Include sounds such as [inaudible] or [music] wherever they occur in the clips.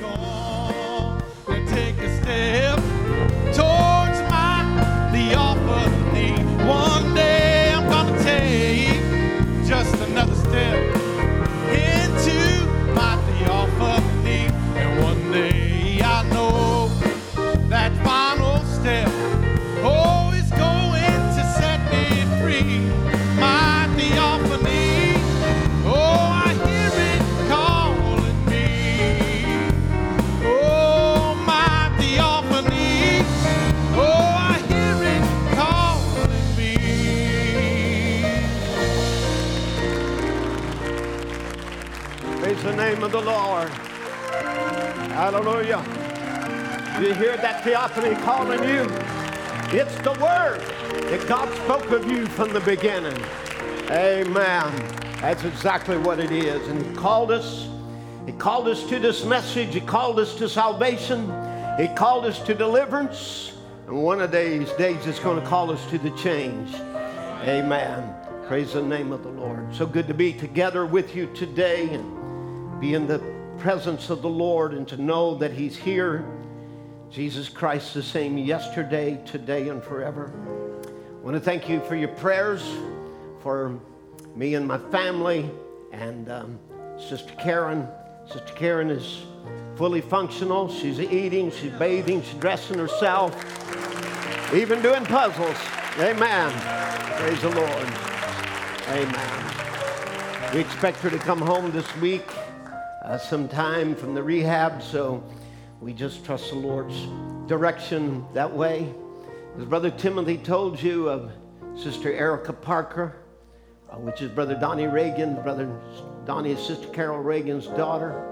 gonna Lord. Hallelujah. You hear that theophany calling you? It's the word that God spoke of you from the beginning. Amen. That's exactly what it is. And He called us. He called us to this message. He called us to salvation. He called us to deliverance. And one of these days, it's going to call us to the change. Amen. Praise the name of the Lord. So good to be together with you today be in the presence of the Lord and to know that He's here. Jesus Christ the same yesterday, today, and forever. I want to thank you for your prayers for me and my family and um, Sister Karen. Sister Karen is fully functional. She's eating, she's bathing, she's dressing herself, even doing puzzles. Amen. Praise the Lord. Amen. We expect her to come home this week uh, sometime from the rehab, so we just trust the Lord's direction that way. As Brother Timothy told you of Sister Erica Parker, uh, which is Brother Donnie Reagan. Brother Donnie is Sister Carol Reagan's daughter.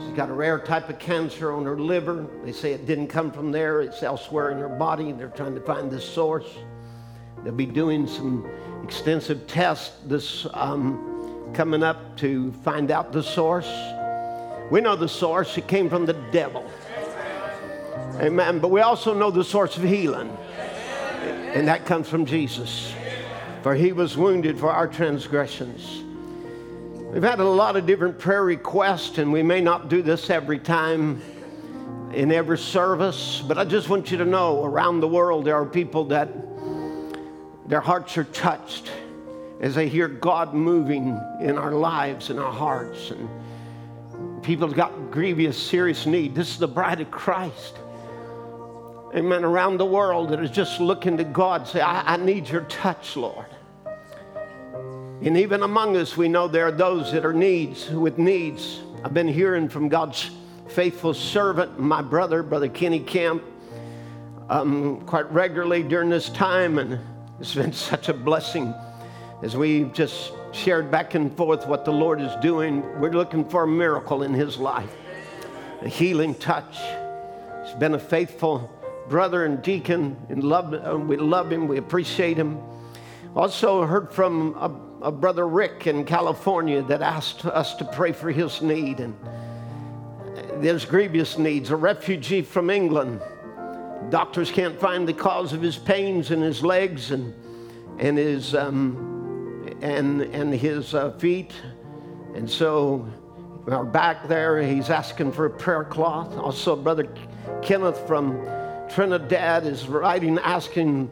She's got a rare type of cancer on her liver. They say it didn't come from there, it's elsewhere in her body. They're trying to find the source. They'll be doing some extensive tests this um, coming up to find out the source. We know the source, it came from the devil. Amen. But we also know the source of healing, and that comes from Jesus. For he was wounded for our transgressions. We've had a lot of different prayer requests, and we may not do this every time in every service, but I just want you to know around the world there are people that their hearts are touched as they hear God moving in our lives and our hearts. And people have got grievous, serious need. This is the bride of Christ. Amen. Around the world that is just looking to God, say, I, I need your touch, Lord. And even among us, we know there are those that are needs with needs. I've been hearing from God's faithful servant, my brother, Brother Kenny Camp, um, quite regularly during this time, and it's been such a blessing as we just shared back and forth what the Lord is doing. We're looking for a miracle in his life, a healing touch. He's been a faithful brother and deacon, and love, uh, we love him, we appreciate him. Also, heard from a, a brother Rick in California that asked us to pray for his need. And there's grievous needs. A refugee from England. Doctors can't find the cause of his pains in his legs and, and his, um, and, and his uh, feet. And so, our back there, he's asking for a prayer cloth. Also, Brother Kenneth from Trinidad is writing, asking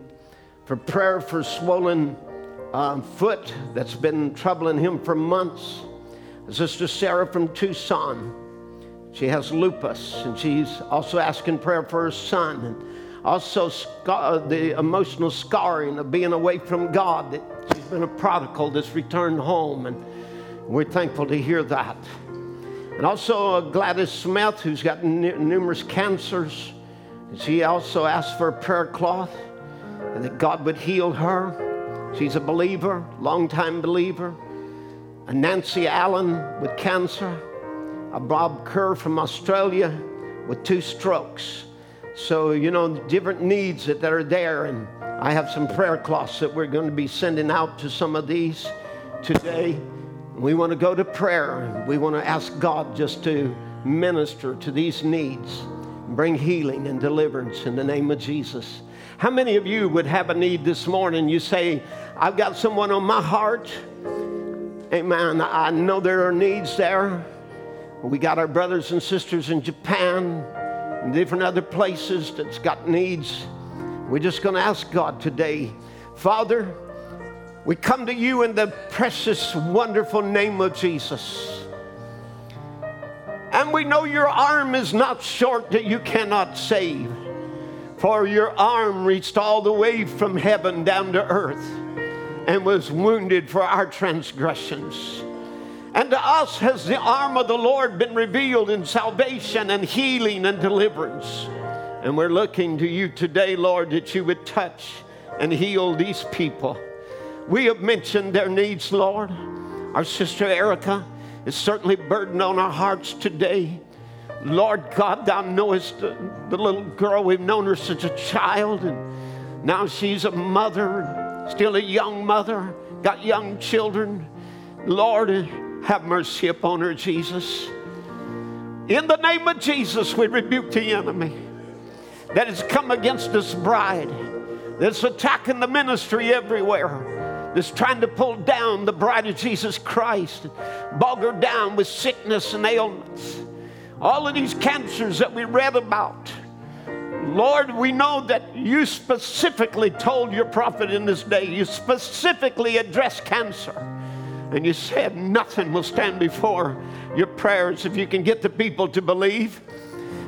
for prayer for swollen um, foot that's been troubling him for months. Sister Sarah from Tucson, she has lupus, and she's also asking prayer for her son. And also, scar- the emotional scarring of being away from God, been a prodigal that's returned home, and we're thankful to hear that. And also, uh, Gladys Smith, who's got n- numerous cancers, and she also asked for a prayer cloth and that God would heal her. She's a believer, longtime believer. A Nancy Allen with cancer. A Bob Kerr from Australia with two strokes. So, you know, different needs that, that are there. And I have some prayer cloths that we're going to be sending out to some of these today. We want to go to prayer. We want to ask God just to minister to these needs, bring healing and deliverance in the name of Jesus. How many of you would have a need this morning? You say, I've got someone on my heart. Amen. I know there are needs there. We got our brothers and sisters in Japan different other places that's got needs. We're just going to ask God today, Father, we come to you in the precious, wonderful name of Jesus. And we know your arm is not short that you cannot save, for your arm reached all the way from heaven down to earth and was wounded for our transgressions. And to us has the arm of the Lord been revealed in salvation and healing and deliverance. And we're looking to you today, Lord, that you would touch and heal these people. We have mentioned their needs, Lord. Our sister Erica is certainly burdened on our hearts today. Lord God, thou knowest the, the little girl, we've known her since a child, and now she's a mother, still a young mother, got young children. Lord, have mercy upon her, Jesus. In the name of Jesus, we rebuke the enemy that has come against this bride, that's attacking the ministry everywhere, that's trying to pull down the bride of Jesus Christ, bog her down with sickness and ailments. All of these cancers that we read about. Lord, we know that you specifically told your prophet in this day, you specifically addressed cancer. And you said nothing will stand before your prayers if you can get the people to believe.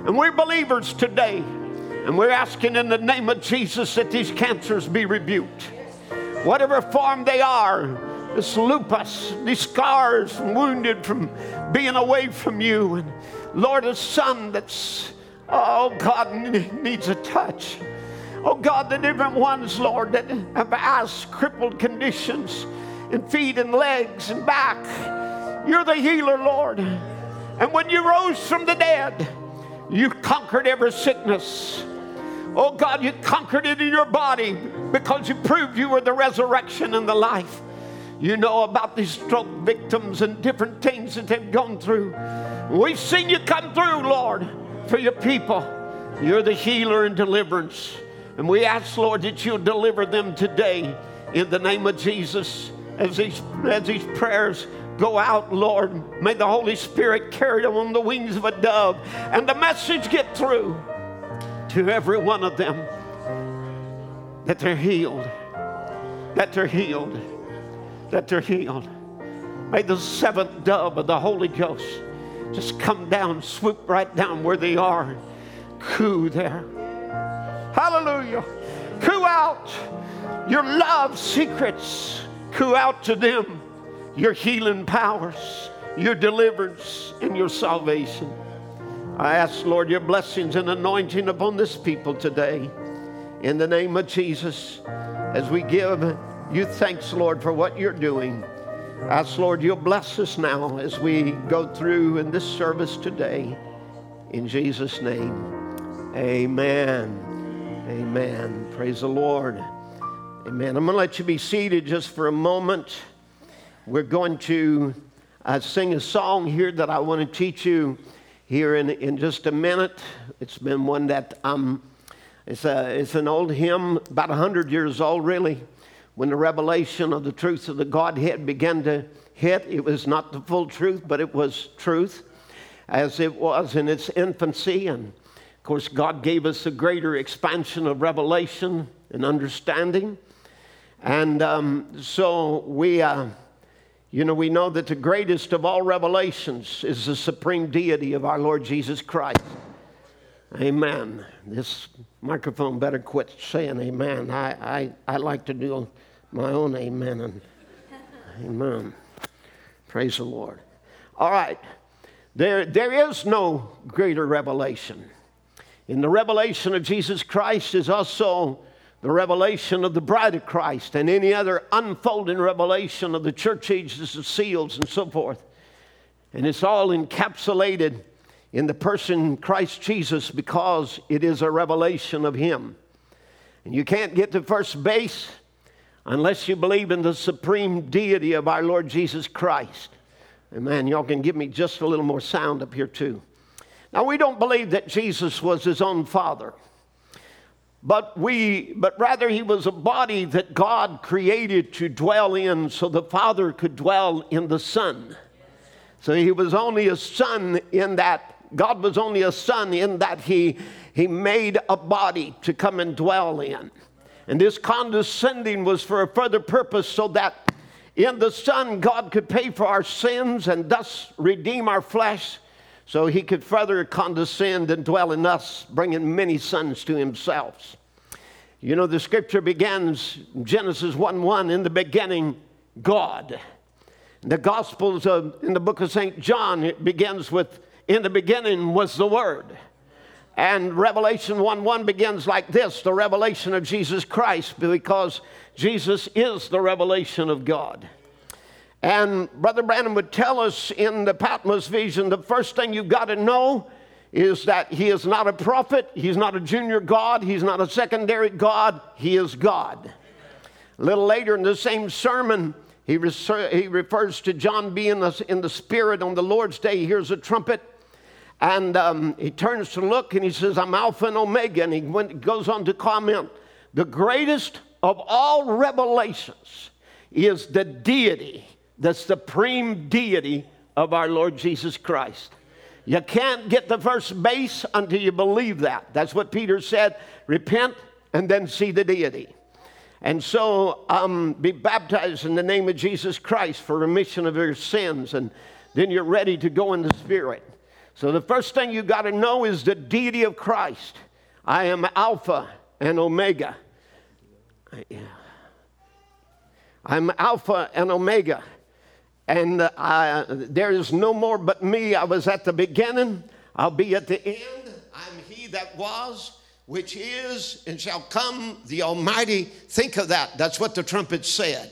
And we're believers today. And we're asking in the name of Jesus that these cancers be rebuked. Whatever form they are, this lupus, these scars wounded from being away from you. And Lord, a son that's, oh God, needs a touch. Oh God, the different ones, Lord, that have asked crippled conditions and feet and legs and back. You're the healer, Lord. And when you rose from the dead, you conquered every sickness. Oh God, you conquered it in your body because you proved you were the resurrection and the life. You know about these stroke victims and different things that they've gone through. We've seen you come through, Lord, for your people. You're the healer and deliverance. And we ask, Lord, that you'll deliver them today in the name of Jesus as these, as these prayers go out, Lord. May the Holy Spirit carry them on the wings of a dove and the message get through to every one of them that they're healed, that they're healed, that they're healed. May the seventh dove of the Holy Ghost just come down, swoop right down where they are, coo there. Hallelujah. Coo out your love secrets Coo out to them your healing powers, your deliverance, and your salvation. I ask, Lord, your blessings and anointing upon this people today. In the name of Jesus, as we give you thanks, Lord, for what you're doing. I ask, Lord, you'll bless us now as we go through in this service today. In Jesus' name, amen. Amen. Praise the Lord. Amen. I'm going to let you be seated just for a moment. We're going to uh, sing a song here that I want to teach you here in, in just a minute. It's been one that um, it's, a, it's an old hymn, about 100 years old, really. When the revelation of the truth of the Godhead began to hit, it was not the full truth, but it was truth as it was in its infancy. And of course, God gave us a greater expansion of revelation and understanding. And um, so we, uh, you know, we know that the greatest of all revelations is the supreme deity of our Lord Jesus Christ. Amen. This microphone better quit saying amen. I, I, I like to do my own amen and [laughs] amen. Praise the Lord. All right. There, there is no greater revelation. In the revelation of Jesus Christ is also the revelation of the bride of Christ and any other unfolding revelation of the church ages, the seals, and so forth. And it's all encapsulated in the person Christ Jesus because it is a revelation of Him. And you can't get to first base unless you believe in the supreme deity of our Lord Jesus Christ. Amen. Y'all can give me just a little more sound up here, too. Now, we don't believe that Jesus was his own father but we but rather he was a body that god created to dwell in so the father could dwell in the son So he was only a son in that, God was only a son in that he, he made a body to come and dwell in. And this condescending was for a further purpose so that in the Son, God could pay for our sins and thus redeem our flesh so he could further condescend and dwell in us, bringing many sons to himself. You know, the scripture begins Genesis 1 1 in the beginning, God. The Gospels of, in the book of St. John, it begins with, in the beginning was the Word. And Revelation 1 1 begins like this the revelation of Jesus Christ, because Jesus is the revelation of God. And Brother Branham would tell us in the Patmos vision the first thing you've got to know is that he is not a prophet, he's not a junior God, he's not a secondary God, he is God. A little later in the same sermon, he, he refers to John being in the Spirit on the Lord's day. He hears a trumpet, and um, he turns to look and he says, I'm Alpha and Omega. And he went, goes on to comment, the greatest of all revelations is the deity, the supreme deity of our Lord Jesus Christ. You can't get the first base until you believe that. That's what Peter said repent and then see the deity. And so um, be baptized in the name of Jesus Christ for remission of your sins, and then you're ready to go in the Spirit. So the first thing you got to know is the deity of Christ. I am Alpha and Omega. I'm Alpha and Omega. And uh, there is no more but me. I was at the beginning, I'll be at the end. I'm he that was which is and shall come the Almighty. Think of that. That's what the trumpet said.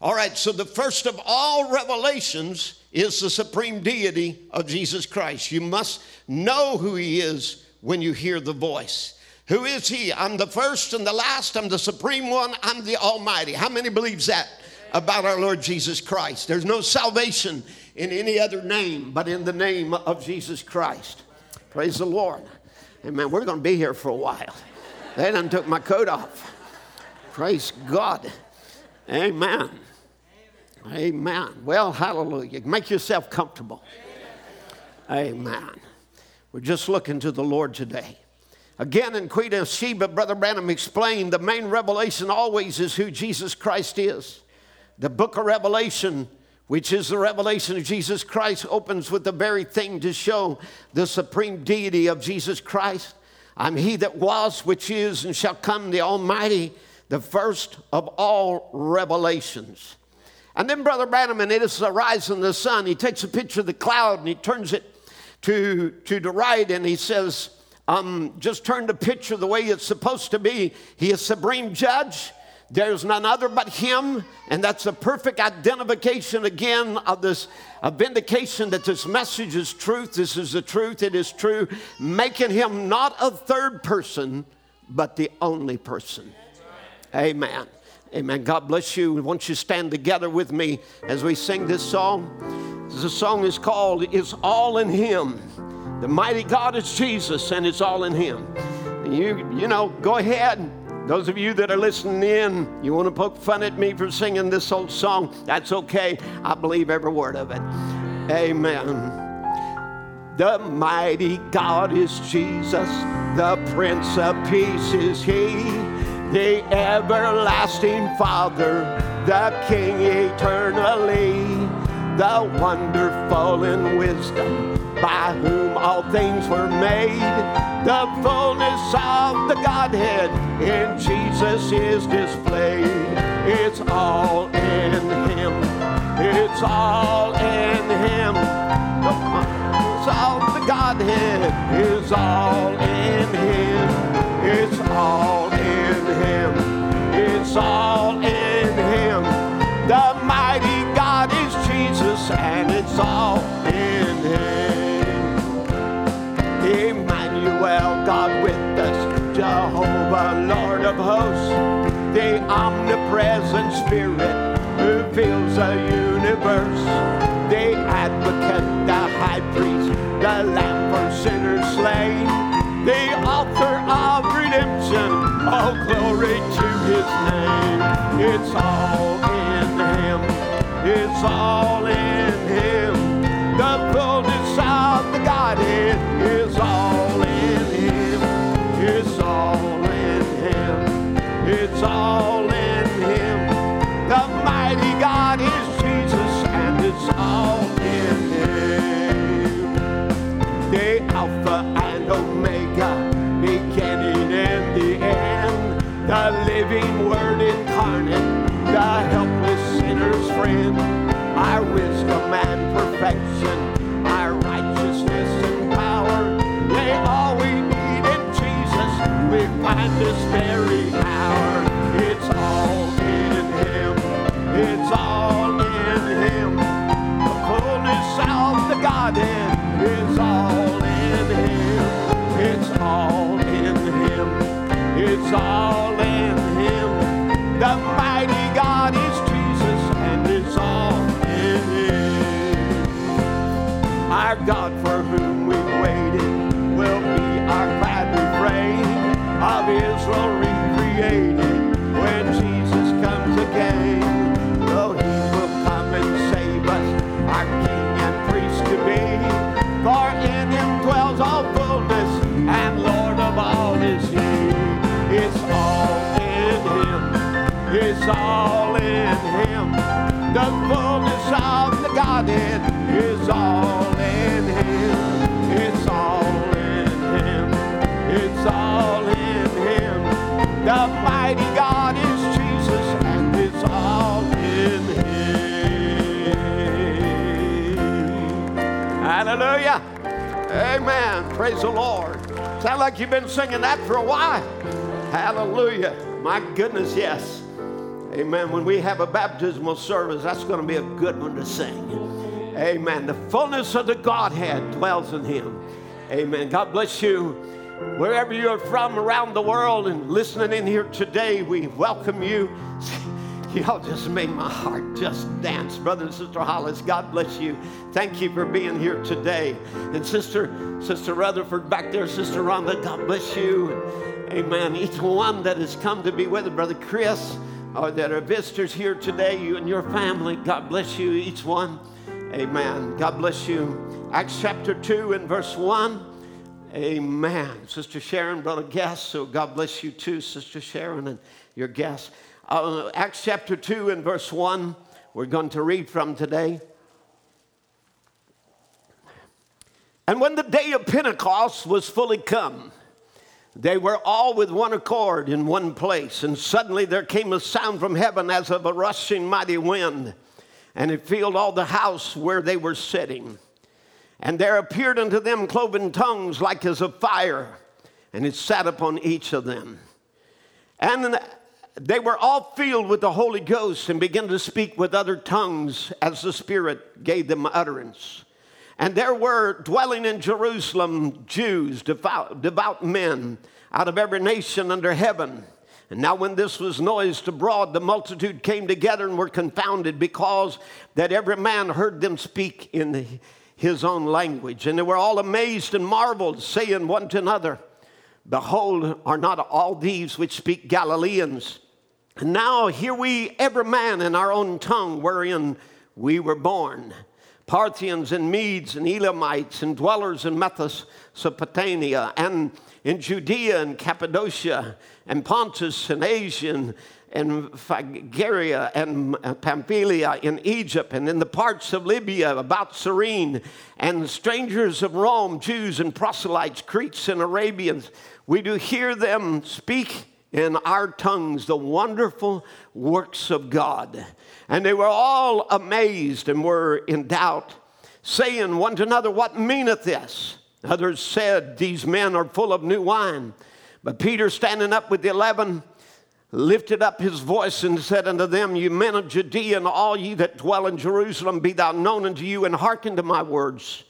All right, so the first of all revelations is the supreme deity of Jesus Christ. You must know who he is when you hear the voice. Who is he? I'm the first and the last. I'm the supreme one. I'm the Almighty. How many believes that about our Lord Jesus Christ? There's no salvation in any other name but in the name of Jesus Christ. Praise the Lord. Amen. We're going to be here for a while. They done took my coat off. Praise God. Amen. Amen. Well, hallelujah. Make yourself comfortable. Amen. We're just looking to the Lord today. Again, in Queen of Sheba, Brother Branham explained the main revelation always is who Jesus Christ is. The book of Revelation which is the revelation of Jesus Christ, opens with the very thing to show the supreme deity of Jesus Christ. I'm he that was, which is, and shall come, the Almighty, the first of all revelations. And then Brother Branham, and it is the rise of the sun, he takes a picture of the cloud and he turns it to, to the right and he says, um, just turn the picture the way it's supposed to be. He is supreme judge. There's none other but Him, and that's a perfect identification again of this a vindication that this message is truth. This is the truth, it is true, making Him not a third person, but the only person. Amen. Amen. God bless you. Won't you stand together with me as we sing this song? The song is called It's All in Him. The mighty God is Jesus, and it's all in Him. You, you know, go ahead those of you that are listening in, you want to poke fun at me for singing this old song, that's okay. I believe every word of it. Amen. The mighty God is Jesus, the Prince of Peace is He, the everlasting Father, the King eternally, the wonderful in wisdom by whom all things were made. The fullness of the Godhead in Jesus is displayed. It's all in Him. It's all in Him. The fullness of the Godhead is all in Him. It's all in Him. It's all in all in Him. Emmanuel, God with us, Jehovah, Lord of hosts, the omnipresent Spirit who fills the universe, the advocate, the high priest, the lamb for sinners slain, the author of redemption, all glory to his name. It's all in him, it's all all in Him. The mighty God is Jesus, and it's all in Him. The Alpha and Omega, beginning and the end. The living Word incarnate, the helpless sinner's friend. Our wisdom and perfection, our righteousness and power. They all we need in Jesus. We find this very hour. It's all in Him. The fullness of the Godhead is all in Him. It's all in Him. It's all in Him. The mighty God is Jesus, and it's all in Him. Our God for whom we waited will be our glad refrain of Israel It's all in him. The fullness of the Godhead is all in him. It's all in him. It's all in him. The mighty God is Jesus, and it's all in him. Hallelujah. Amen. Praise the Lord. Sound like you've been singing that for a while. Hallelujah. My goodness, yes. Amen. When we have a baptismal service, that's going to be a good one to sing. Amen. The fullness of the Godhead dwells in him. Amen. God bless you. Wherever you're from around the world and listening in here today, we welcome you. [laughs] Y'all just made my heart just dance. Brother and Sister Hollis, God bless you. Thank you for being here today. And Sister, Sister Rutherford back there, Sister Rhonda, God bless you. Amen. Each one that has come to be with us, Brother Chris, or that are visitors here today, you and your family, God bless you, each one. Amen. God bless you. Acts chapter 2 and verse 1. Amen. Sister Sharon brought a guest, so God bless you too, Sister Sharon, and your guest. Uh, Acts chapter 2 and verse 1, we're going to read from today. And when the day of Pentecost was fully come, they were all with one accord in one place, and suddenly there came a sound from heaven as of a rushing mighty wind, and it filled all the house where they were sitting. And there appeared unto them cloven tongues like as of fire, and it sat upon each of them. And they were all filled with the Holy Ghost and began to speak with other tongues as the Spirit gave them utterance. And there were dwelling in Jerusalem Jews, devout, devout men out of every nation under heaven. And now, when this was noised abroad, the multitude came together and were confounded because that every man heard them speak in his own language. And they were all amazed and marveled, saying one to another, Behold, are not all these which speak Galileans? And now here we, every man in our own tongue wherein we were born. Parthians and Medes and Elamites and dwellers in Mesopotamia and in Judea and Cappadocia and Pontus and Asia and Phrygia and Pamphylia in Egypt and in the parts of Libya about Cyrene and strangers of Rome, Jews and proselytes, Cretes and Arabians. We do hear them speak in our tongues the wonderful works of God. And they were all amazed and were in doubt, saying one to another, What meaneth this? Others said, These men are full of new wine. But Peter, standing up with the eleven, lifted up his voice and said unto them, You men of Judea and all ye that dwell in Jerusalem, be thou known unto you, and hearken to my words.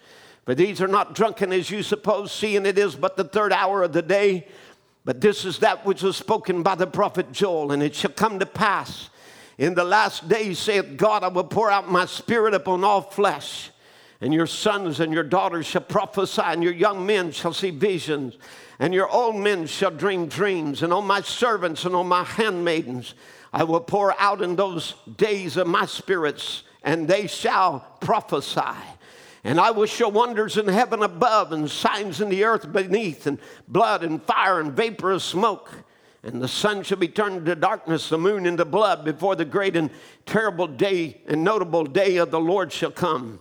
For these are not drunken as you suppose, seeing it is but the third hour of the day. But this is that which was spoken by the prophet Joel, and it shall come to pass in the last days, saith God, I will pour out my spirit upon all flesh. And your sons and your daughters shall prophesy, and your young men shall see visions, and your old men shall dream dreams. And on my servants and on my handmaidens I will pour out in those days of my spirits, and they shall prophesy. And I will show wonders in heaven above and signs in the earth beneath, and blood and fire and vapor of smoke. And the sun shall be turned to darkness, the moon into blood, before the great and terrible day and notable day of the Lord shall come.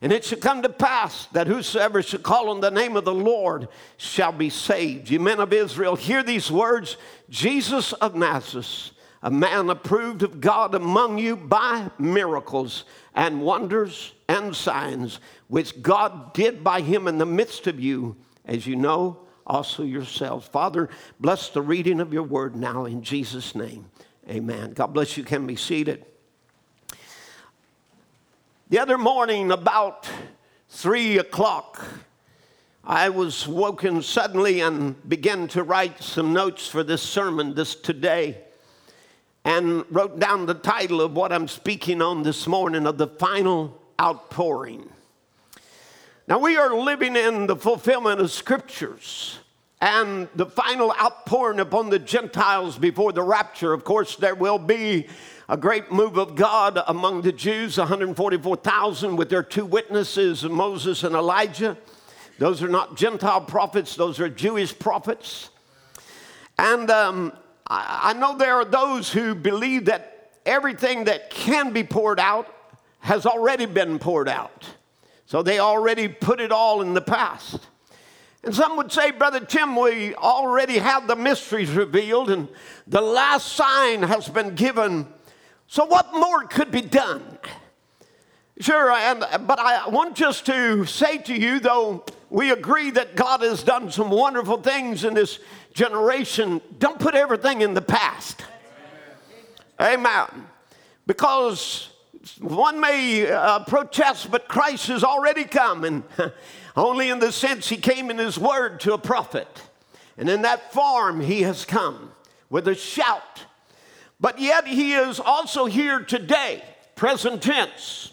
And it shall come to pass that whosoever shall call on the name of the Lord shall be saved. You men of Israel, hear these words Jesus of Nazareth, a man approved of God among you by miracles and wonders and signs which God did by him in the midst of you, as you know also yourselves. Father, bless the reading of your word now in Jesus' name. Amen. God bless you. Can be seated. The other morning, about three o'clock, I was woken suddenly and began to write some notes for this sermon this today and wrote down the title of what I'm speaking on this morning of the final outpouring. Now, we are living in the fulfillment of scriptures and the final outpouring upon the Gentiles before the rapture. Of course, there will be a great move of God among the Jews, 144,000 with their two witnesses, Moses and Elijah. Those are not Gentile prophets, those are Jewish prophets. And um, I, know there are those who believe that everything that can be poured out has already been poured out. So they already put it all in the past. And some would say, Brother Tim, we already have the mysteries revealed and the last sign has been given. So what more could be done? Sure, and, but I want just to say to you, though we agree that God has done some wonderful things in this generation, don't put everything in the past. Amen. Amen. Because one may uh, protest, but Christ has already come, and [laughs] only in the sense he came in his word to a prophet. And in that form, he has come with a shout. But yet, he is also here today, present tense,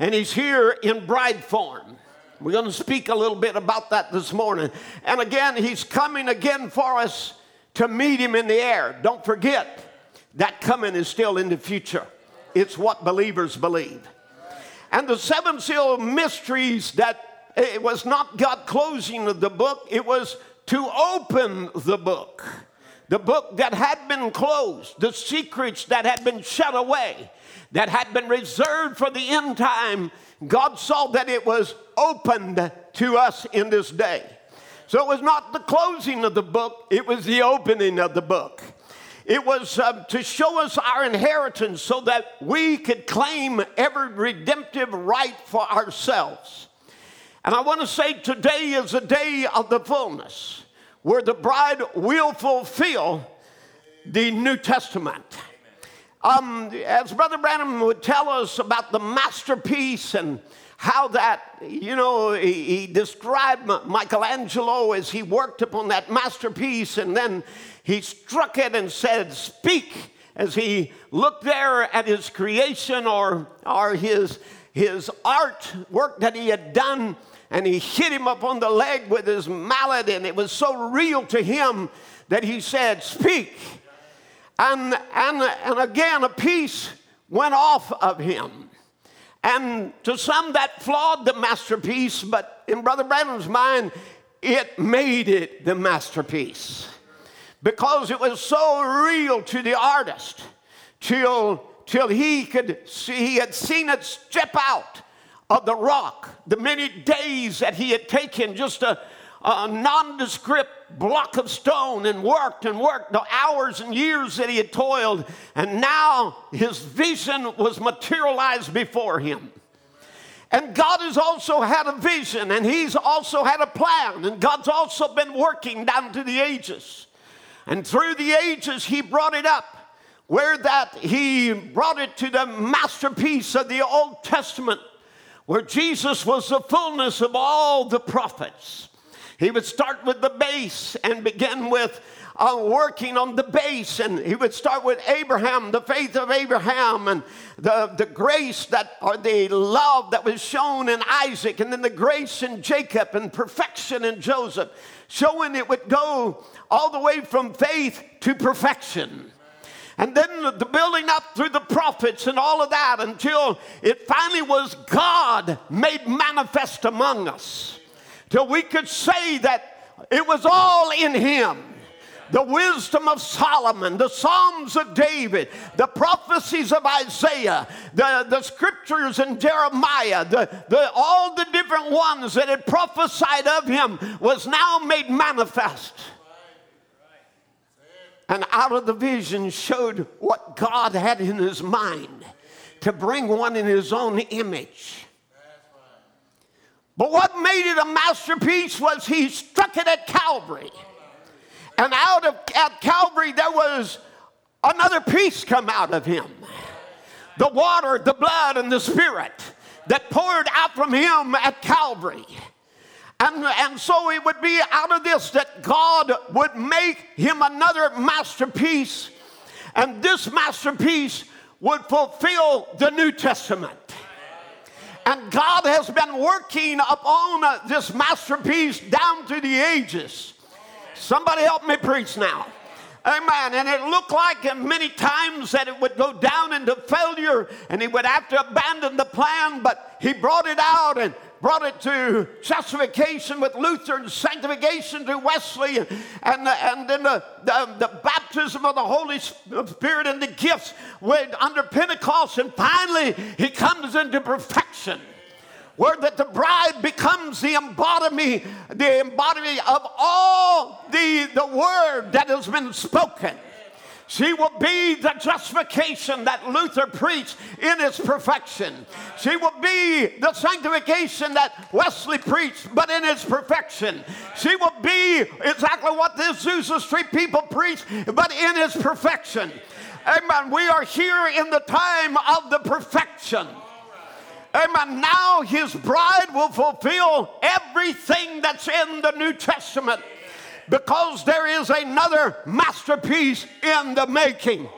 and he's here in bride form. We're going to speak a little bit about that this morning. And again, he's coming again for us to meet him in the air. Don't forget, that coming is still in the future. It's what believers believe. And the seven seal mysteries that it was not God closing the book, it was to open the book. The book that had been closed, the secrets that had been shut away, that had been reserved for the end time, God saw that it was opened to us in this day. So it was not the closing of the book, it was the opening of the book. It was um, to show us our inheritance so that we could claim every redemptive right for ourselves. And I want to say today is a day of the fullness where the bride will fulfill the New Testament. Um, as Brother Branham would tell us about the masterpiece and how that, you know, he, he, described Michelangelo as he worked upon that masterpiece and then he struck it and said, Speak, as he looked there at his creation or, or his, his art work that he had done, and he hit him up on the leg with his mallet, and it was so real to him that he said, Speak. And, and, and again, a piece went off of him. And to some, that flawed the masterpiece, but in Brother Branham's mind, it made it the masterpiece because it was so real to the artist till, till he could see, he had seen it step out of the rock, the many days that he had taken just a, a nondescript block of stone and worked and worked, the hours and years that he had toiled, and now his vision was materialized before him. And God has also had a vision, and He's also had a plan, and God's also been working down to the ages. And through the ages, he brought it up where that he brought it to the masterpiece of the Old Testament, where Jesus was the fullness of all the prophets. He would start with the base and begin with uh, working on the base, and he would start with Abraham, the faith of Abraham, and the, the grace that, or the love that was shown in Isaac, and then the grace in Jacob, and perfection in Joseph, showing it would go all the way from faith to perfection. And then the building up through the prophets and all of that until it finally was God made manifest among us. Till we could say that it was all in Him the wisdom of Solomon, the Psalms of David, the prophecies of Isaiah, the, the scriptures in Jeremiah, the, the, all the different ones that had prophesied of him was now made manifest. And out of the vision showed what God had in his mind to bring one in his own image. But what made it a masterpiece was he struck it at Calvary. And out of at Calvary, there was another piece come out of him the water, the blood, and the spirit that poured out from him at Calvary. And, and so it would be out of this that God would make him another masterpiece, and this masterpiece would fulfill the New Testament. And God has been working upon this masterpiece down through the ages. Somebody help me preach now. Amen. And it looked like many times that it would go down into failure and he would have to abandon the plan, but he brought it out and brought it to justification with Luther and sanctification to Wesley and, and, then the, the, the, baptism of the Holy Spirit and the gifts under Pentecost. And finally, he comes into perfection where that the bride becomes the embodiment, the embodiment of all the, the word that has been spoken. She will be the justification that Luther preached in its perfection. She will be the sanctification that Wesley preached, but in its perfection. She will be exactly what the Azusa Street people preach, but in its perfection. Amen. We are here in the time of the perfection. Amen. Now his bride will fulfill everything that's in the New Testament because there is another masterpiece in the making.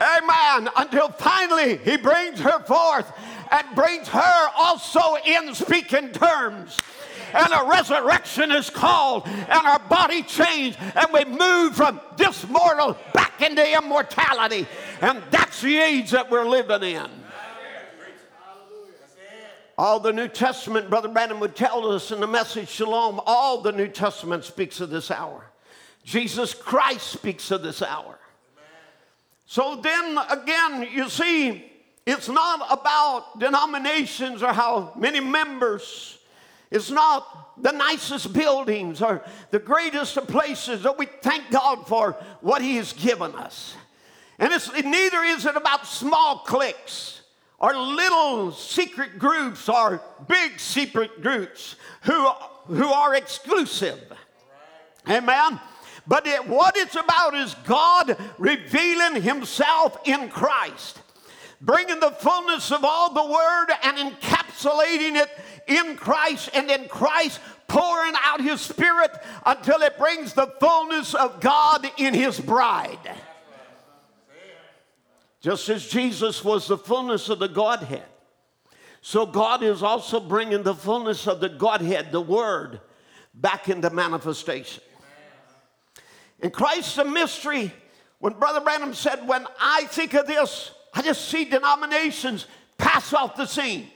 Amen. Until finally he brings her forth and brings her also in speaking terms. And a resurrection is called, and our body changed, and we move from this mortal back into immortality. And that's the age that we're living in. All the New Testament, Brother Branham would tell us in the message Shalom, all the New Testament speaks of this hour. Jesus Christ speaks of this hour. So then again, you see, it's not about denominations or how many members. It's not the nicest buildings or the greatest of places that we thank God for what He has given us. And it's, neither is it about small cliques or little secret groups or big secret groups who, who are exclusive. Amen. But it, what it's about is God revealing Himself in Christ, bringing the fullness of all the Word and encapsulating it in Christ, and in Christ pouring out His Spirit until it brings the fullness of God in His bride. Just as Jesus was the fullness of the Godhead, so God is also bringing the fullness of the Godhead, the Word, back into manifestation. In Christ's a mystery, when Brother Branham said, When I think of this, I just see denominations pass off the scene.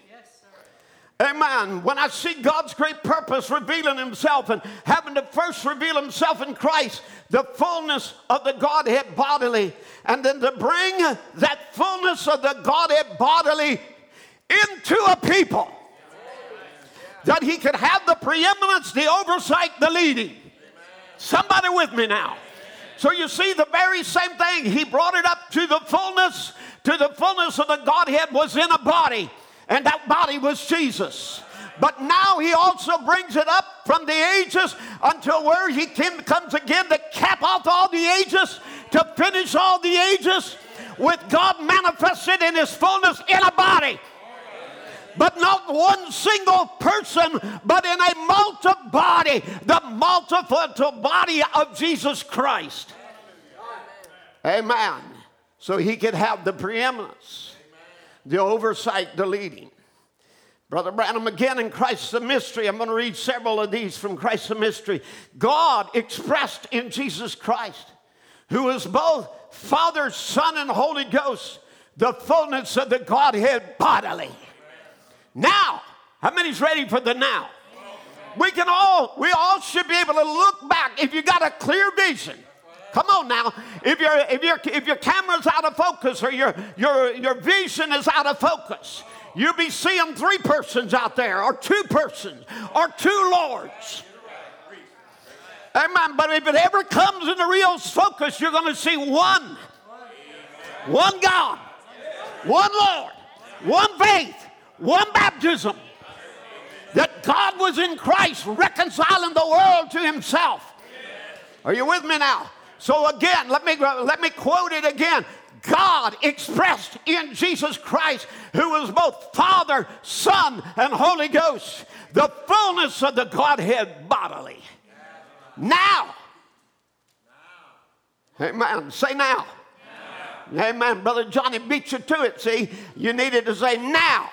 Amen. When I see God's great purpose revealing Himself and having to first reveal Himself in Christ, the fullness of the Godhead bodily, and then to bring that fullness of the Godhead bodily into a people, that He could have the preeminence, the oversight, the leading. Somebody with me now. So you see, the very same thing, He brought it up to the fullness, to the fullness of the Godhead was in a body and that body was Jesus. But now he also brings it up from the ages until where he comes again to cap off all the ages, to finish all the ages with God manifested in his fullness in a body. But not one single person, but in a multi body, the multiple body of Jesus Christ. Amen. So he could have the preeminence the oversight, the leading. Brother Branham, again in Christ's the mystery. I'm going to read several of these from Christ's the mystery. God expressed in Jesus Christ, who is both Father, Son, and Holy Ghost, the fullness of the Godhead bodily. Now, how many's ready for the now? We can all, we all should be able to look back if you got a clear vision. Come on now. If your if your if your camera's out of focus or your your your vision is out of focus, you'll be seeing three persons out there, or two persons, or two lords. Amen. But if it ever comes into real focus, you're going to see one, one God, one Lord, one faith, one baptism. That God was in Christ reconciling the world to Himself. Are you with me now? So again, let me let me quote it again. God expressed in Jesus Christ, who was both Father, Son, and Holy Ghost, the fullness of the Godhead bodily. Now. Amen. Say now. now. Amen. Brother Johnny beat you to it. See, you needed to say now.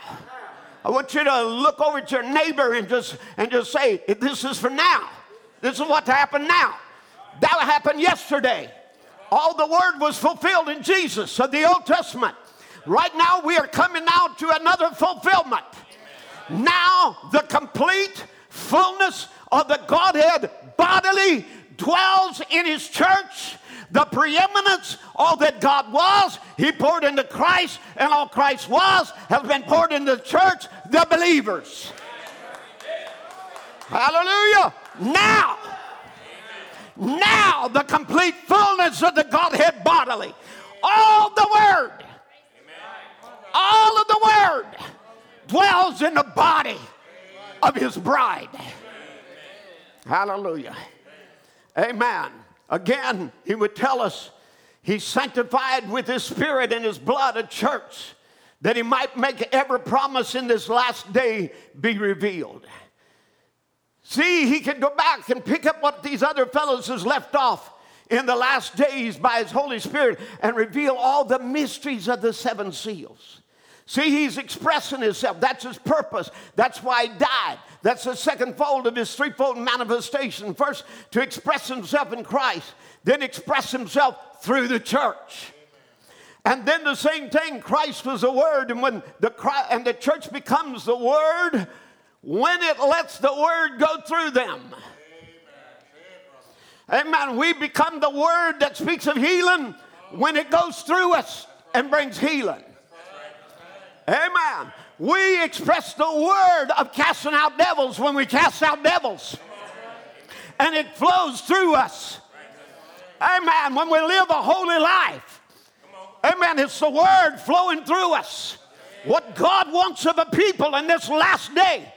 I want you to look over at your neighbor and just and just say, this is for now. This is what happened now. That happened yesterday. All the word was fulfilled in Jesus of the Old Testament. Right now, we are coming now to another fulfillment. Now, the complete fullness of the Godhead bodily dwells in his church. The preeminence, all that God was, he poured into Christ, and all Christ was has been poured into the church, the believers. Hallelujah. Now, now the complete fullness of the Godhead bodily. All the Word, all of the Word dwells in the body of His bride. Hallelujah. Amen. Again, He would tell us He sanctified with His Spirit and His blood a church that He might make every promise in this last day be revealed. See, he can go back and pick up what these other fellows has left off in the last days by his Holy Spirit and reveal all the mysteries of the seven seals. See, he's expressing himself. That's his purpose. That's why he died. That's the second fold of his threefold manifestation. First, to express himself in Christ, then express himself through the church. And then the same thing, Christ was the Word, and when the and the church becomes the Word, when it lets the word go through them. Amen. We become the word that speaks of healing when it goes through us and brings healing. Amen. We express the word of casting out devils when we cast out devils. And it flows through us. Amen. When we live a holy life. Amen. It's the word flowing through us. What God wants of a people in this last day.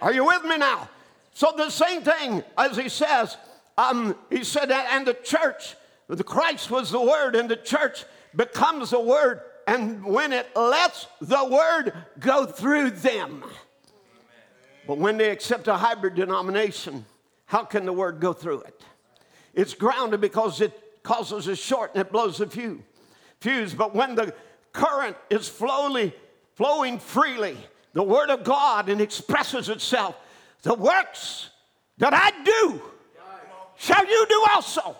Are you with me now? So the same thing as he says, um, he said, that and the church, the Christ was the word, and the church becomes the word, and when it lets the word go through them. But when they accept a hybrid denomination, how can the word go through it? It's grounded because it causes a short and it blows a few fuse. But when the current is flowing, flowing freely, the Word of God and expresses itself. The works that I do shall you do also.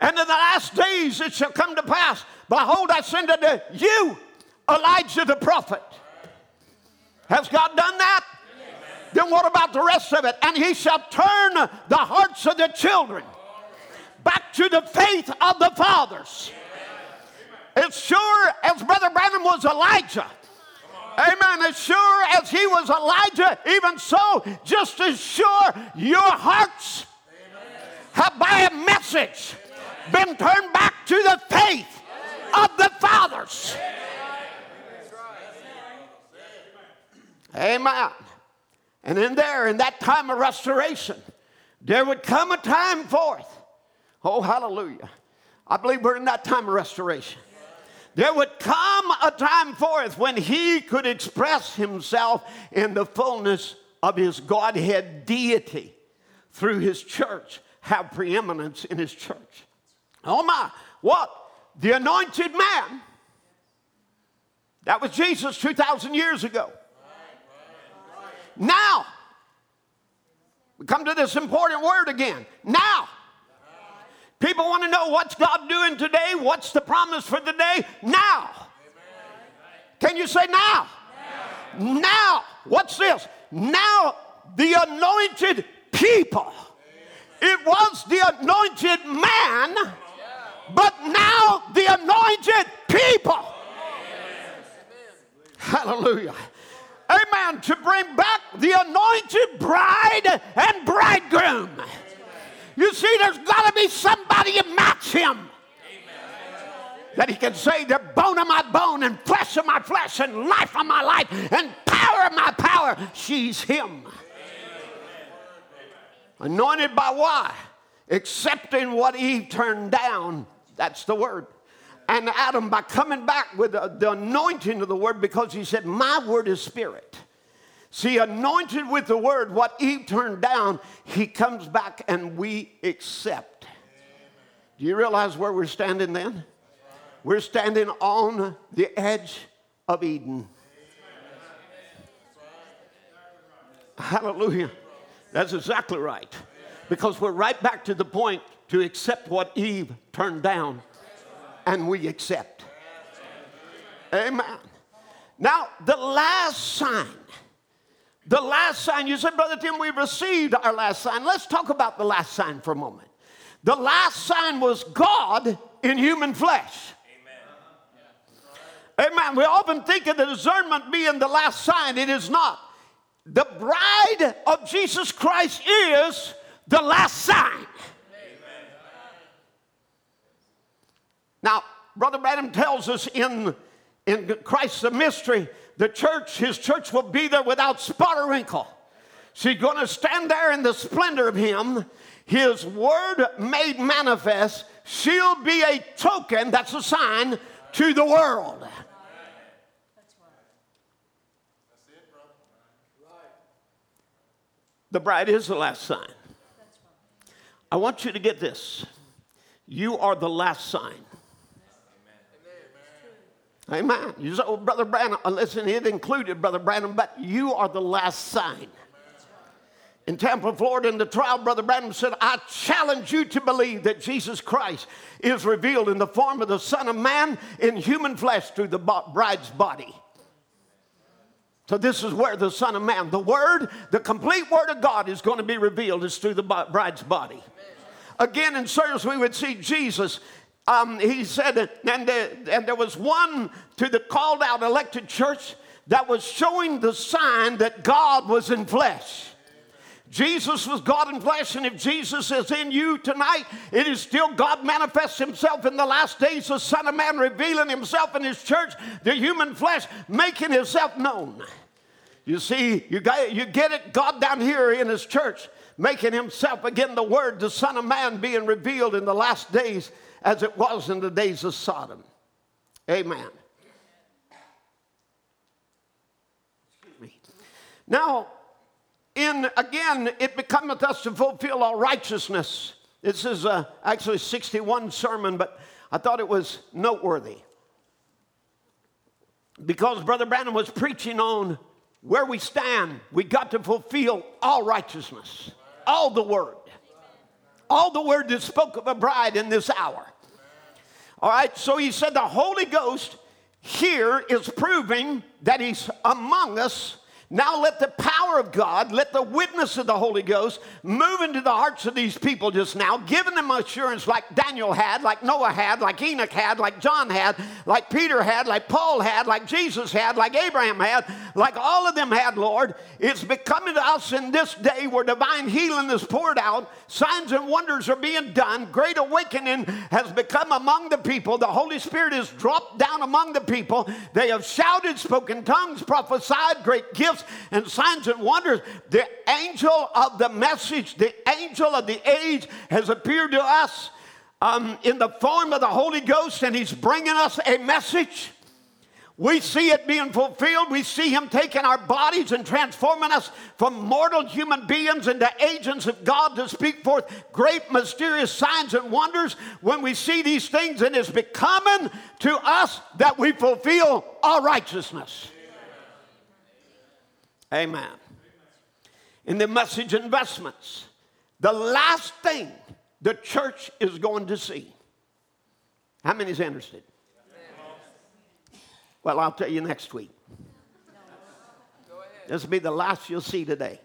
And in the last days it shall come to pass. Behold, I send unto you Elijah the prophet. Has God done that? Then what about the rest of it? And he shall turn the hearts of the children back to the faith of the fathers. As sure as Brother Branham was Elijah, Amen. As sure as he was Elijah, even so, just as sure your hearts have by a message been turned back to the faith of the fathers. Amen. And in there, in that time of restoration, there would come a time forth. Oh, hallelujah. I believe we're in that time of restoration there would come a time forth when he could express himself in the fullness of his Godhead deity through his church, have preeminence in his church. Oh my, what? The anointed man. That was Jesus 2,000 years ago. Now, we come to this important word again. Now, People want to know what's God doing today? What's the promise for the day? Now. Can you say now? Now. now. What's this? Now the anointed people. It was the anointed man, but now the anointed people. Hallelujah. Amen. To bring back the anointed bride and bridegroom. You see, there's got to be somebody to match him. That he can say, they're bone of my bone and flesh of my flesh and life of my life and power of my power. She's him. Anointed by why? Accepting what Eve turned down. That's the word. And Adam, by coming back with the, the anointing of the word, because he said, My word is spirit. See, anointed with the word, what Eve turned down, he comes back and we accept. Do you realize where we're standing then? We're standing on the edge of Eden. Hallelujah. That's exactly right. Because we're right back to the point to accept what Eve turned down, and we accept. Amen. Now, the last sign the last sign, you said, Brother Tim, we received our last sign. Let's talk about the last sign for a moment. The last sign was God in human flesh. Amen. Amen. We often think of the discernment being the last sign. It is not. The bride of Jesus Christ is the last sign. Amen. Now, Brother Branham tells us in, in Christ's mystery the church, his church will be there without spot or wrinkle. She's going to stand there in the splendor of him, his word made manifest. She'll be a token, that's a sign to the world. The bride is the last sign. I want you to get this. You are the last sign. Amen. You say, oh, Brother Branham, uh, listen, it included Brother Branham, but you are the last sign. In Tampa, Florida, in the trial, Brother Branham said, I challenge you to believe that Jesus Christ is revealed in the form of the Son of Man in human flesh through the bride's body. So, this is where the Son of Man, the Word, the complete Word of God is going to be revealed, is through the bride's body. Again, in service, we would see Jesus um, he said, and, uh, and there was one to the called out elected church that was showing the sign that God was in flesh. Jesus was God in flesh, and if Jesus is in you tonight, it is still God manifests Himself in the last days, the Son of Man revealing Himself in His church, the human flesh making Himself known. You see, you, got, you get it, God down here in His church making Himself again the Word, the Son of Man being revealed in the last days as it was in the days of Sodom. Amen. Now, in again, it becometh us to fulfill all righteousness. This is uh, actually 61 sermon, but I thought it was noteworthy because Brother Branham was preaching on where we stand. We got to fulfill all righteousness, all the word, all the word that spoke of a bride in this hour. All right, so he said the Holy Ghost here is proving that he's among us now let the power of God, let the witness of the Holy Ghost move into the hearts of these people just now, giving them assurance like Daniel had, like Noah had, like Enoch had, like John had, like Peter had, like Paul had, like Jesus had, like Abraham had, like all of them had, Lord. It's becoming to us in this day where divine healing is poured out, signs and wonders are being done, great awakening has become among the people. The Holy Spirit is dropped down among the people. They have shouted, spoken tongues, prophesied, great gifts and signs and wonders. The angel of the message, the angel of the age has appeared to us um, in the form of the Holy Ghost, and he's bringing us a message. We see it being fulfilled. We see Him taking our bodies and transforming us from mortal human beings into agents of God to speak forth great mysterious signs and wonders. When we see these things, and it's becoming to us that we fulfill our righteousness. Amen. In the message investments, the last thing the church is going to see. How many is interested? Well, I'll tell you next week. This will be the last you'll see today.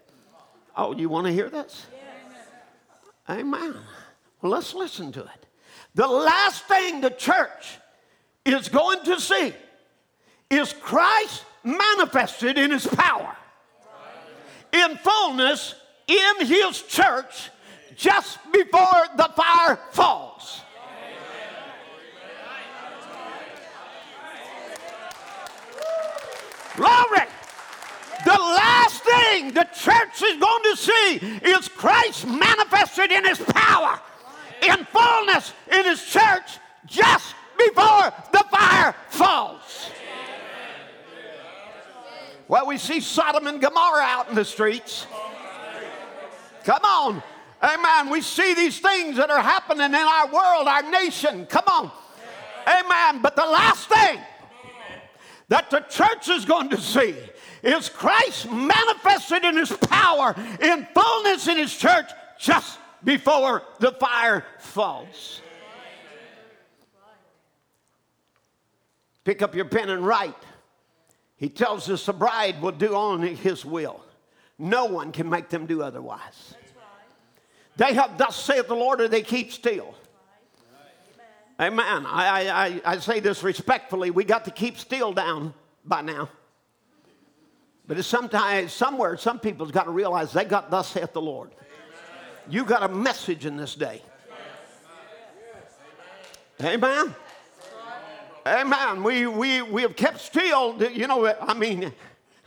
Oh, you want to hear this? Amen. Well, let's listen to it. The last thing the church is going to see is Christ manifested in his power, in fullness, in his church, just before the fire falls. Glory! The last thing the church is going to see is Christ manifested in his power, in fullness, in his church, just before the fire falls. Well, we see Sodom and Gomorrah out in the streets. Come on. Amen. We see these things that are happening in our world, our nation. Come on. Amen. But the last thing that the church is going to see is Christ manifested in his power in fullness in his church just before the fire falls. Pick up your pen and write. He tells us the bride will do only his will. No one can make them do otherwise. They have thus saith the Lord, or they keep still. Amen. I, I, I say this respectfully. We got to keep still down by now. But it's sometimes, somewhere, some people's got to realize they got thus saith the Lord. You got a message in this day. Amen. Amen. We, we, we have kept still. You know, I mean,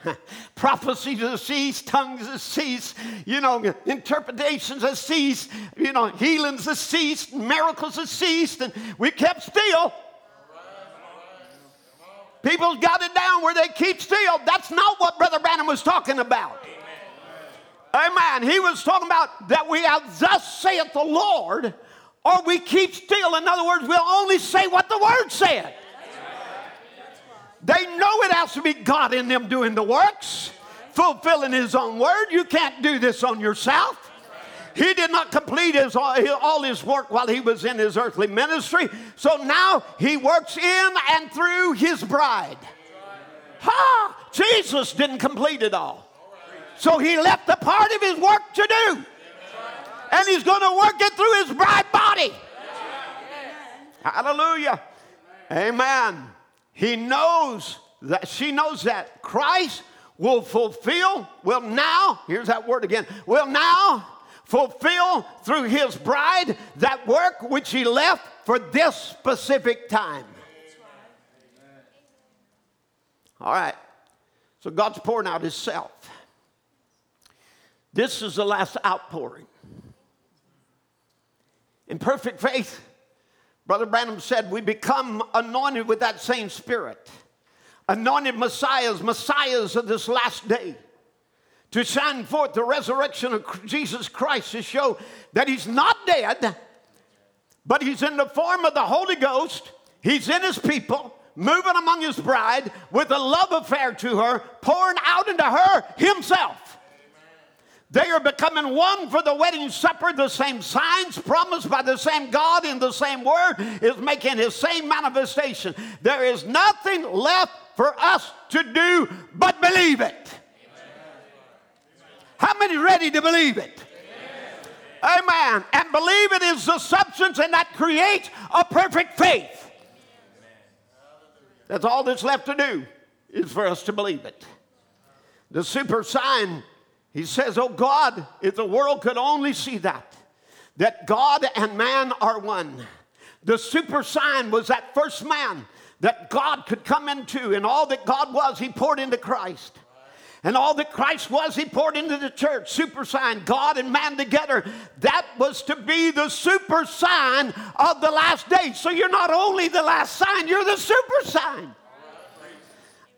[laughs] prophecies have ceased, tongues have ceased, you know, interpretations have ceased, you know, healings have ceased, miracles have ceased, and we kept still. People's got it down where they keep still. That's not what Brother Branham was talking about. Amen. He was talking about that we have thus saith the Lord, or we keep still. In other words, we'll only say what the Word said. They know it has to be God in them doing the works, fulfilling His own word. You can't do this on yourself. He did not complete his, all his work while he was in his earthly ministry. So now he works in and through his bride. Ha! Jesus didn't complete it all. So he left a part of his work to do. And he's going to work it through his bride body. Hallelujah. Amen. He knows that she knows that Christ will fulfill, will now, here's that word again, will now fulfill through his bride that work which he left for this specific time. All right. So God's pouring out himself. This is the last outpouring. In perfect faith, Brother Branham said, we become anointed with that same spirit. Anointed messiahs, messiahs of this last day to shine forth the resurrection of Jesus Christ to show that he's not dead, but he's in the form of the Holy Ghost. He's in his people, moving among his bride with a love affair to her, pouring out into her himself. They are becoming one for the wedding supper. The same signs promised by the same God in the same word is making his same manifestation. There is nothing left for us to do but believe it. How many ready to believe it? Amen. Amen. And believe it is the substance and that creates a perfect faith. That's all that's left to do is for us to believe it. The super sign, he says, Oh God, if the world could only see that, that God and man are one. The super sign was that first man that God could come into, and all that God was, he poured into Christ. And all that Christ was, he poured into the church. Super sign, God and man together. That was to be the super sign of the last days. So you're not only the last sign, you're the super sign.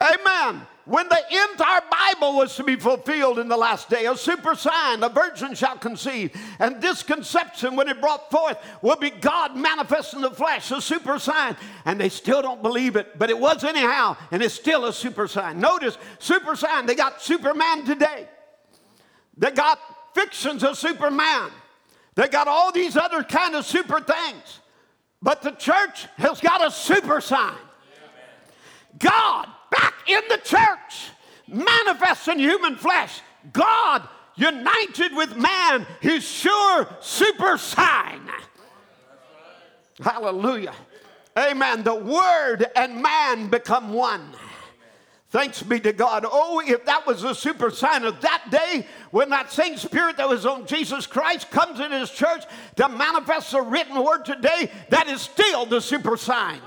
Amen when the entire Bible was to be fulfilled in the last day, a super sign, a virgin shall conceive. And this conception, when it brought forth, will be God manifest in the flesh, a super sign. And they still don't believe it, but it was anyhow, and it's still a super sign. Notice, super sign, they got Superman today. They got fictions of Superman. They got all these other kind of super things. But the church has got a super sign. God back in the church, manifesting human flesh. God united with man, his sure super sign. Hallelujah. Amen. The word and man become one. Thanks be to God. Oh, if that was the super sign of that day, when that same spirit that was on Jesus Christ comes in his church to manifest the written word today, that is still the super sign.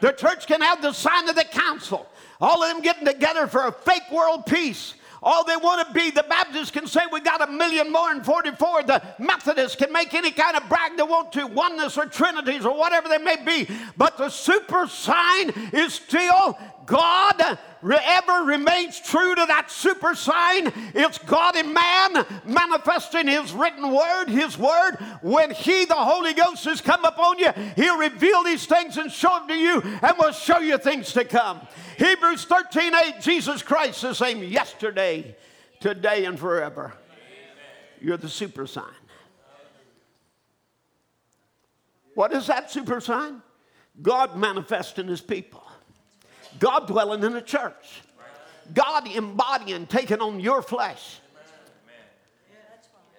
The church can have the sign of the council, all of them getting together for a fake world peace. All they want to be, the Baptists can say we got a million more in 44. The Methodists can make any kind of brag they want to, oneness or trinities or whatever they may be. But the super sign is still God ever remains true to that super sign. It's God in man manifesting His written word, His word. When He, the Holy Ghost, has come upon you, He'll reveal these things and show them to you and will show you things to come. Hebrews 13 8, Jesus Christ the same yesterday, today, and forever. You're the super sign. What is that super sign? God manifesting his people, God dwelling in the church, God embodying, taking on your flesh.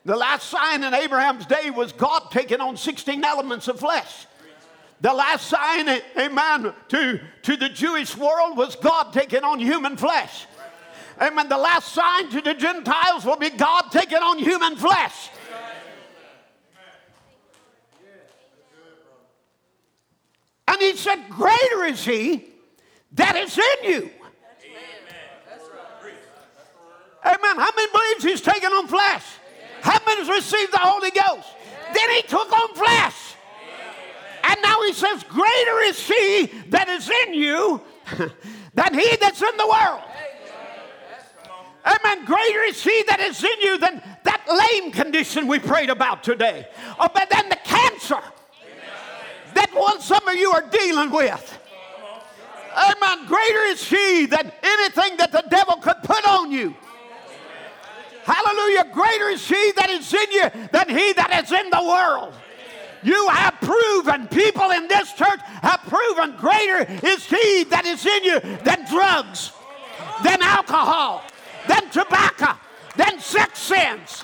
The last sign in Abraham's day was God taking on 16 elements of flesh. The last sign, amen, to, to the Jewish world was God taking on human flesh. Amen. The last sign to the Gentiles will be God taking on human flesh. And he said, Greater is he that is in you. Amen. Amen. How many believes he's taken on flesh? How many has received the Holy Ghost? Then he took on flesh. And now he says, Greater is he that is in you [laughs] than he that's in the world. Amen. Greater is he that is in you than that lame condition we prayed about today. Oh, but then the cancer that one some of you are dealing with. Amen. Greater is he than anything that the devil could put on you. Hallelujah. Greater is he that is in you than he that is in the world. You have proven, people in this church have proven greater is He that is in you than drugs, than alcohol, than tobacco, than sex sins.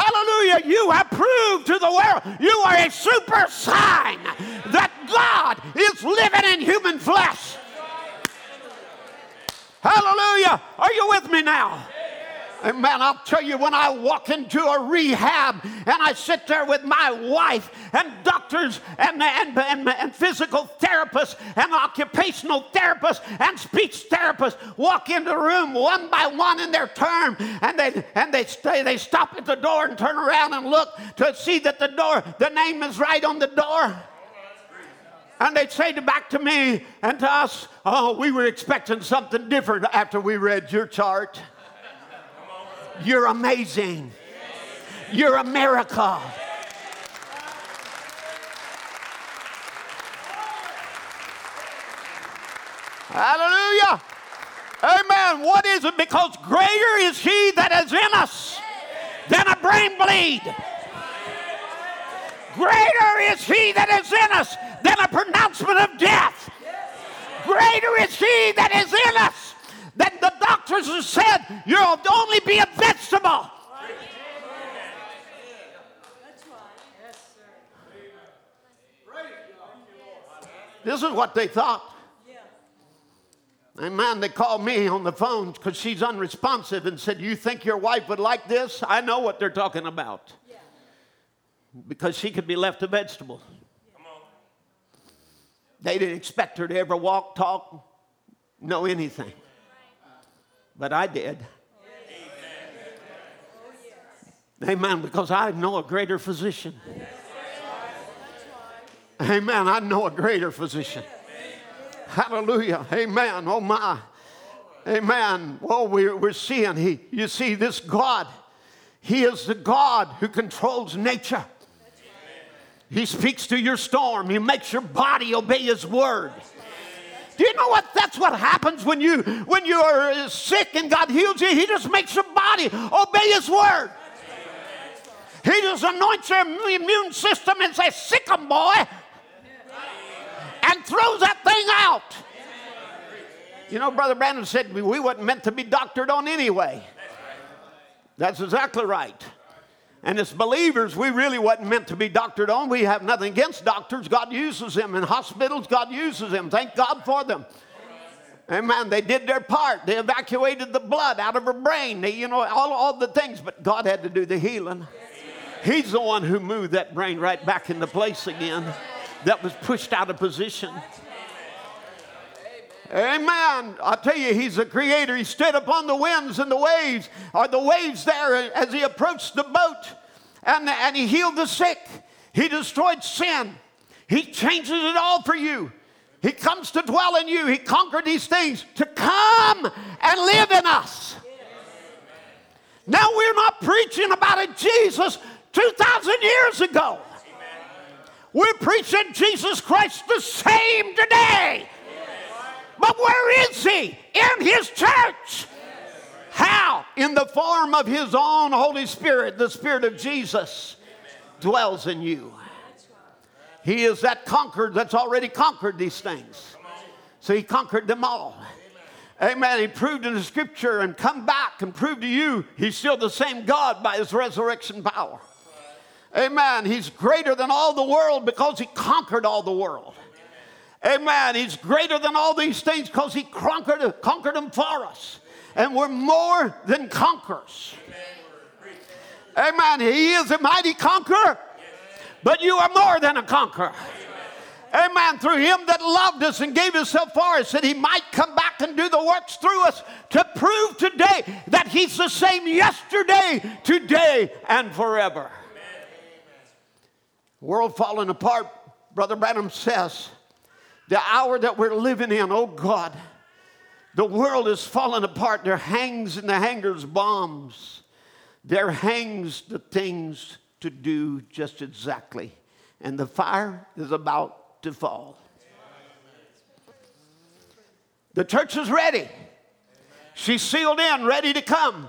Hallelujah. You have proved to the world you are a super sign that God is living in human flesh. Hallelujah. Are you with me now? Man, I'll tell you, when I walk into a rehab and I sit there with my wife and doctors and, and, and, and physical therapists and occupational therapists and speech therapists walk into the room one by one in their turn and they, and they, stay, they stop at the door and turn around and look to see that the door, the name is right on the door. And they'd say back to me and to us, oh, we were expecting something different after we read your chart. You're amazing. You're a miracle. Hallelujah. Amen. What is it? Because greater is He that is in us than a brain bleed. Greater is He that is in us than a pronouncement of death. Greater is He that is in us that the doctors have said you'll only be a vegetable. This is what they thought. Amen. They called me on the phone because she's unresponsive and said, You think your wife would like this? I know what they're talking about. Because she could be left a vegetable. They didn't expect her to ever walk, talk, know anything but I did. Amen. Because I know a greater physician. Amen. I know a greater physician. Hallelujah. Amen. Oh my. Amen. Oh, well, we're, we're seeing he, you see, this God, He is the God who controls nature. He speaks to your storm. He makes your body obey His word. Do you know what? That's what happens when you when you are sick and God heals you. He just makes your body obey His word. He just anoints your immune system and says, Sick 'em, boy, and throws that thing out. You know, Brother Branham said we wasn't meant to be doctored on anyway. That's exactly right. And as believers, we really wasn't meant to be doctored on. We have nothing against doctors. God uses them. In hospitals, God uses them. Thank God for them. Amen. They did their part. They evacuated the blood out of her brain. They, you know, all, all the things, but God had to do the healing. He's the one who moved that brain right back into place again that was pushed out of position. Amen. I tell you, he's the creator. He stood upon the winds and the waves, or the waves there as he approached the boat, and, and he healed the sick. He destroyed sin. He changes it all for you. He comes to dwell in you. He conquered these things to come and live in us. Now we're not preaching about a Jesus 2,000 years ago. We're preaching Jesus Christ the same today. But where is he? In his church. How? In the form of his own Holy Spirit, the Spirit of Jesus dwells in you. He is that conquered that's already conquered these things. So he conquered them all. Amen. He proved in the scripture and come back and prove to you he's still the same God by his resurrection power. Amen. He's greater than all the world because he conquered all the world. Amen. He's greater than all these things because he conquered, conquered them for us. And we're more than conquerors. Amen. He is a mighty conqueror, but you are more than a conqueror. Amen. Through him that loved us and gave himself for us, that he might come back and do the works through us to prove today that he's the same yesterday, today, and forever. World falling apart, Brother Branham says the hour that we're living in, oh God, the world is falling apart. There hangs in the hangars bombs. There hangs the things to do just exactly. And the fire is about to fall. The church is ready. She's sealed in, ready to come.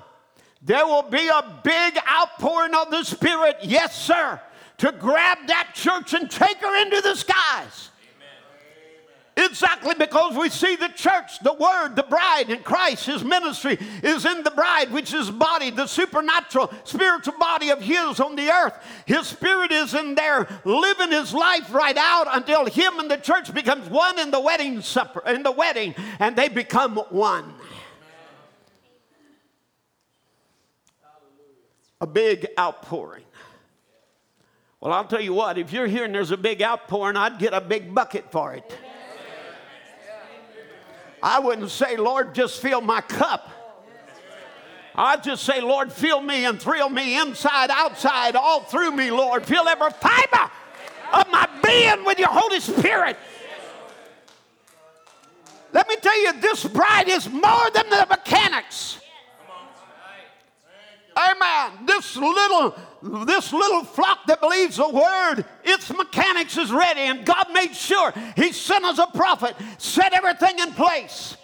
There will be a big outpouring of the Spirit, yes, sir, to grab that church and take her into the skies. Exactly because we see the church, the word, the bride and Christ, his ministry is in the bride, which is body, the supernatural, spiritual body of his on the earth. His spirit is in there, living his life right out until him and the church becomes one in the wedding supper, in the wedding, and they become one. A big outpouring. Well, I'll tell you what, if you're here and there's a big outpouring, I'd get a big bucket for it. I wouldn't say, Lord, just fill my cup. I'd just say, Lord, fill me and thrill me inside, outside, all through me, Lord. Fill every fiber of my being with your Holy Spirit. Let me tell you, this bride is more than the mechanics. Amen. This little, this little flock that believes the word, its mechanics is ready, and God made sure He sent us a prophet, set everything in place.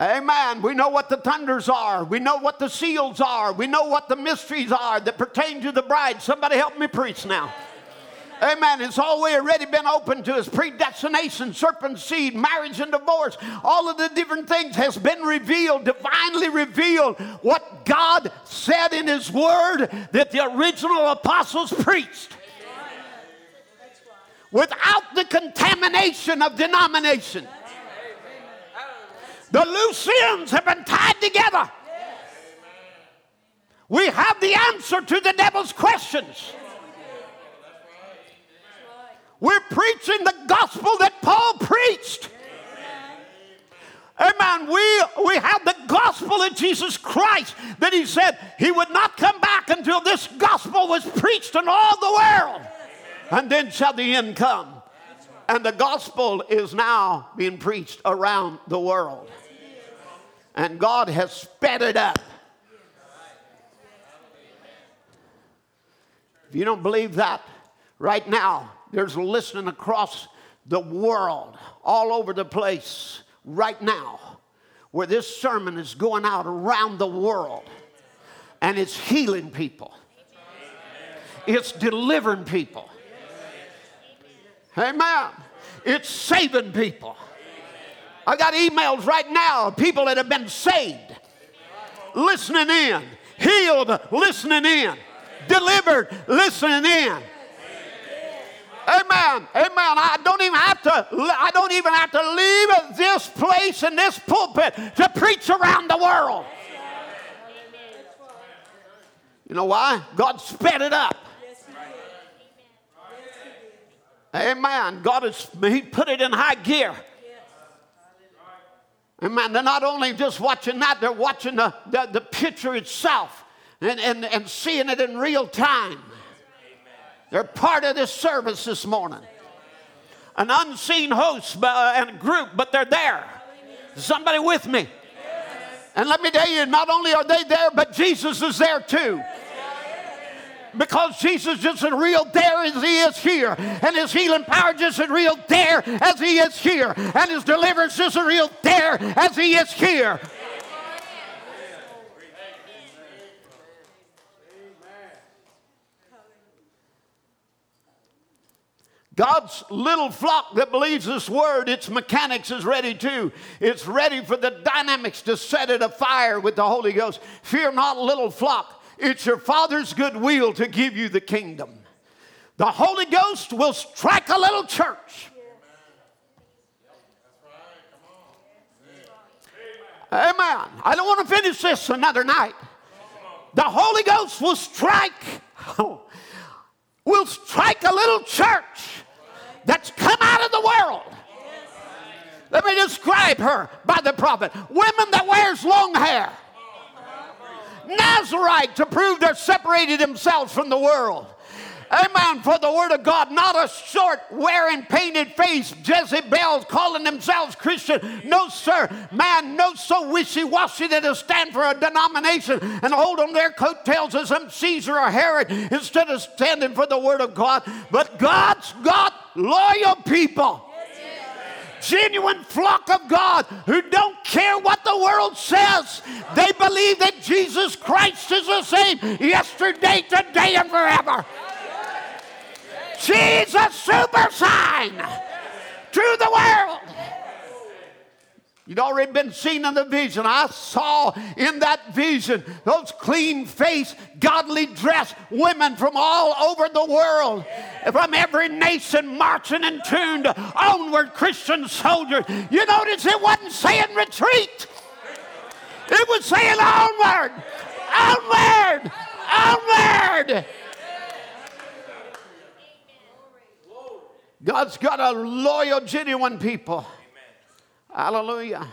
Amen. We know what the thunders are. We know what the seals are. We know what the mysteries are that pertain to the bride. Somebody help me preach now. Amen. It's already been open to us. Predestination, serpent seed, marriage and divorce. All of the different things has been revealed, divinely revealed. What God said in His Word that the original apostles preached. Without the contamination of denomination. The loose ends have been tied together. We have the answer to the devil's questions. We're preaching the gospel that Paul preached. Amen. We, we have the gospel of Jesus Christ that he said he would not come back until this gospel was preached in all the world. And then shall the end come. And the gospel is now being preached around the world. And God has sped it up. If you don't believe that right now, there's listening across the world, all over the place right now, where this sermon is going out around the world and it's healing people. It's delivering people. Amen. It's saving people. I got emails right now of people that have been saved, listening in, healed, listening in, delivered, listening in. Amen. Amen. I don't even have to I don't even have to leave this place and this pulpit to preach around the world. You know why? God sped it up. Amen. God has He put it in high gear. Amen. They're not only just watching that, they're watching the, the, the picture itself and, and, and seeing it in real time. They're part of this service this morning. An unseen host uh, and group, but they're there. Somebody with me. And let me tell you, not only are they there, but Jesus is there too because Jesus is as real there as he is here. And his healing power just as real there as he is here. And his deliverance is as real there as he is here. God's little flock that believes this word, its mechanics is ready too. It's ready for the dynamics to set it afire with the Holy Ghost. Fear not, little flock. It's your Father's good will to give you the kingdom. The Holy Ghost will strike a little church. Amen. I don't want to finish this another night. The Holy Ghost will strike, [laughs] will strike a little church that's come out of the world. Let me describe her by the prophet. Women that wears long hair. Nazarite to prove they're separated themselves from the world. Amen. For the word of God, not a short, wearing, painted face Jezebels calling themselves Christian. No, sir. Man, no so wishy washy that they stand for a denomination and hold on their coattails as some Caesar or Herod instead of standing for the word of God. But God's got loyal people genuine flock of God who don't care what the world says. They believe that Jesus Christ is the same yesterday, today, and forever. She's a super sign to the world. You'd already been seen in the vision. I saw in that vision those clean faced, godly dressed women from all over the world, from every nation, marching and tuned onward Christian soldiers. You notice it wasn't saying retreat, it was saying onward, onward, onward. God's got a loyal, genuine people. Hallelujah.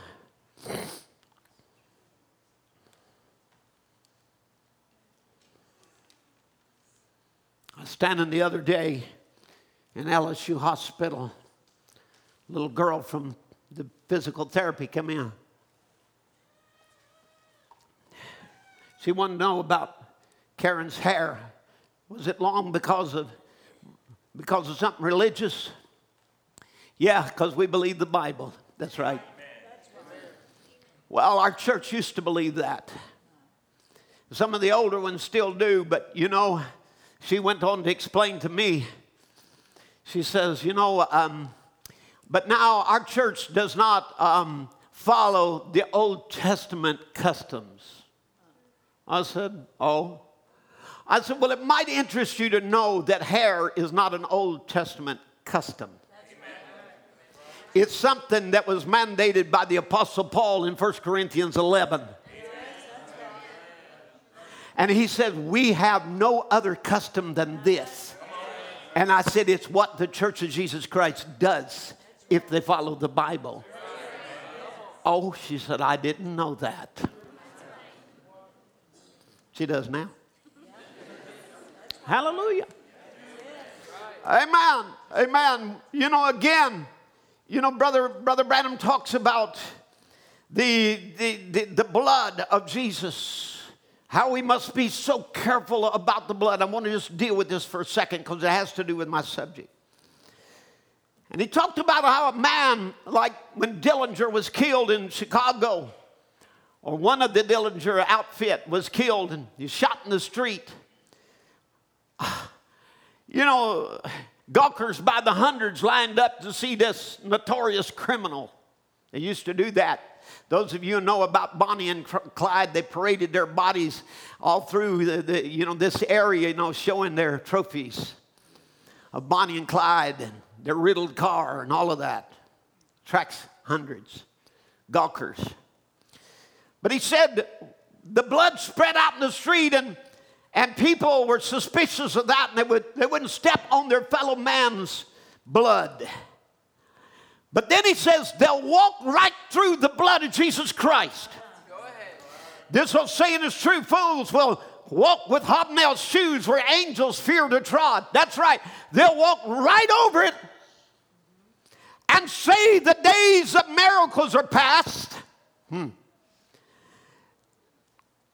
I was standing the other day in LSU hospital. A little girl from the physical therapy came in. She wanted to know about Karen's hair. Was it long because of because of something religious? Yeah, because we believe the Bible. That's right. Well, our church used to believe that. Some of the older ones still do, but you know, she went on to explain to me. She says, you know, um, but now our church does not um, follow the Old Testament customs. I said, oh. I said, well, it might interest you to know that hair is not an Old Testament custom. It's something that was mandated by the Apostle Paul in 1 Corinthians 11. And he said, We have no other custom than this. And I said, It's what the Church of Jesus Christ does if they follow the Bible. Oh, she said, I didn't know that. She does now. Hallelujah. Amen. Amen. You know, again, you know, Brother, Brother Branham talks about the, the, the, the blood of Jesus, how we must be so careful about the blood. I want to just deal with this for a second because it has to do with my subject. And he talked about how a man, like when Dillinger was killed in Chicago, or one of the Dillinger outfit was killed and he's shot in the street. [sighs] you know, gawkers by the hundreds lined up to see this notorious criminal. They used to do that. Those of you who know about Bonnie and Clyde, they paraded their bodies all through the, the, you know, this area, you know, showing their trophies of Bonnie and Clyde and their riddled car and all of that. Tracks hundreds, gawkers. But he said the blood spread out in the street and, and people were suspicious of that and they, would, they wouldn't step on their fellow man's blood. But then he says they'll walk right through the blood of Jesus Christ. This old saying is true. Fools will walk with hobnail shoes where angels fear to trod. That's right. They'll walk right over it and say the days of miracles are past. Hmm.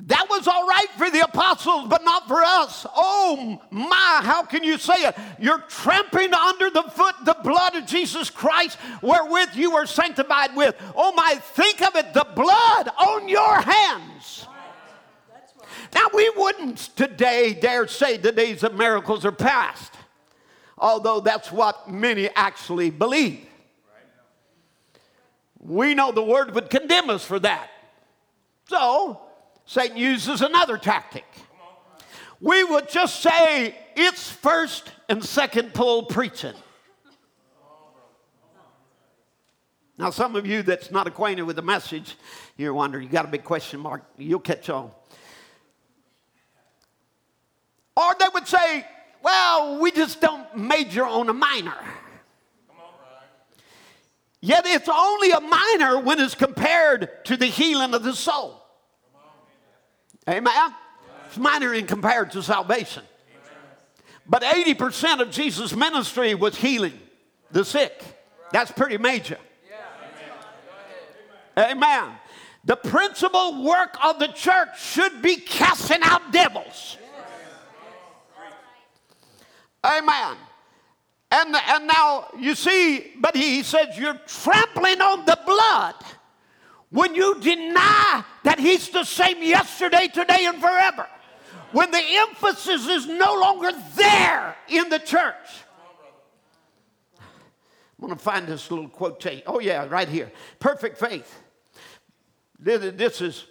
That was all right for the apostles, but not for us. Oh my, how can you say it? You're trampling under the foot the blood of Jesus Christ, wherewith you were sanctified with. Oh my, think of it the blood on your hands. Now, we wouldn't today dare say the days of miracles are past, although that's what many actually believe. We know the word would condemn us for that. So, Satan uses another tactic. We would just say it's first and second pull preaching. Now, some of you that's not acquainted with the message, you're wondering, you got a big question mark, you'll catch on. Or they would say, well, we just don't major on a minor. Yet it's only a minor when it's compared to the healing of the soul. Amen? It's minor in compared to salvation. But 80% of Jesus' ministry was healing the sick. That's pretty major. Amen. The principal work of the church should be casting out devils. Amen. And, and now you see, but he says you're trampling on the blood when you deny that he's the same yesterday, today, and forever. When the emphasis is no longer there in the church. I'm going to find this little quotation. Oh, yeah, right here. Perfect faith. This is,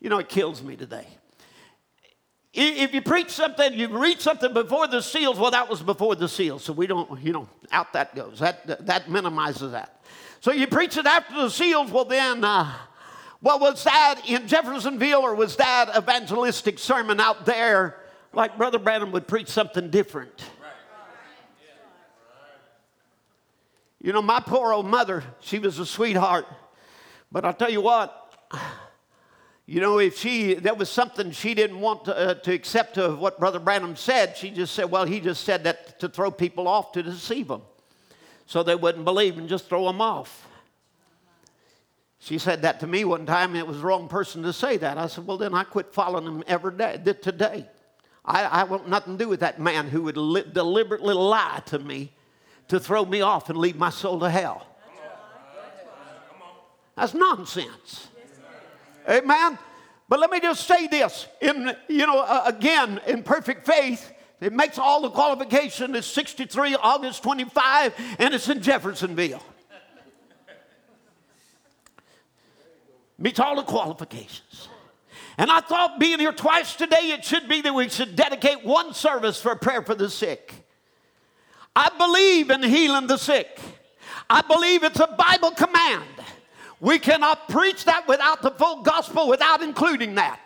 you know, it kills me today. If you preach something, you read something before the seals, well, that was before the seals. So we don't, you know, out that goes. That, that minimizes that. So you preach it after the seals, well, then, uh, well, was that in Jeffersonville or was that evangelistic sermon out there like Brother Branham would preach something different? You know, my poor old mother, she was a sweetheart. But I'll tell you what, you know, if she, there was something she didn't want to, uh, to accept of what Brother Branham said, she just said, well, he just said that to throw people off to deceive them so they wouldn't believe and just throw them off. She said that to me one time, and it was the wrong person to say that. I said, well, then I quit following him every day, today. I, I want nothing to do with that man who would li- deliberately lie to me to throw me off and lead my soul to hell. That's nonsense. Amen. But let me just say this in, you know, uh, again, in perfect faith, it makes all the qualification. It's 63, August 25, and it's in Jeffersonville. Meets all the qualifications. And I thought being here twice today, it should be that we should dedicate one service for prayer for the sick. I believe in healing the sick. I believe it's a Bible command. We cannot preach that without the full gospel, without including that.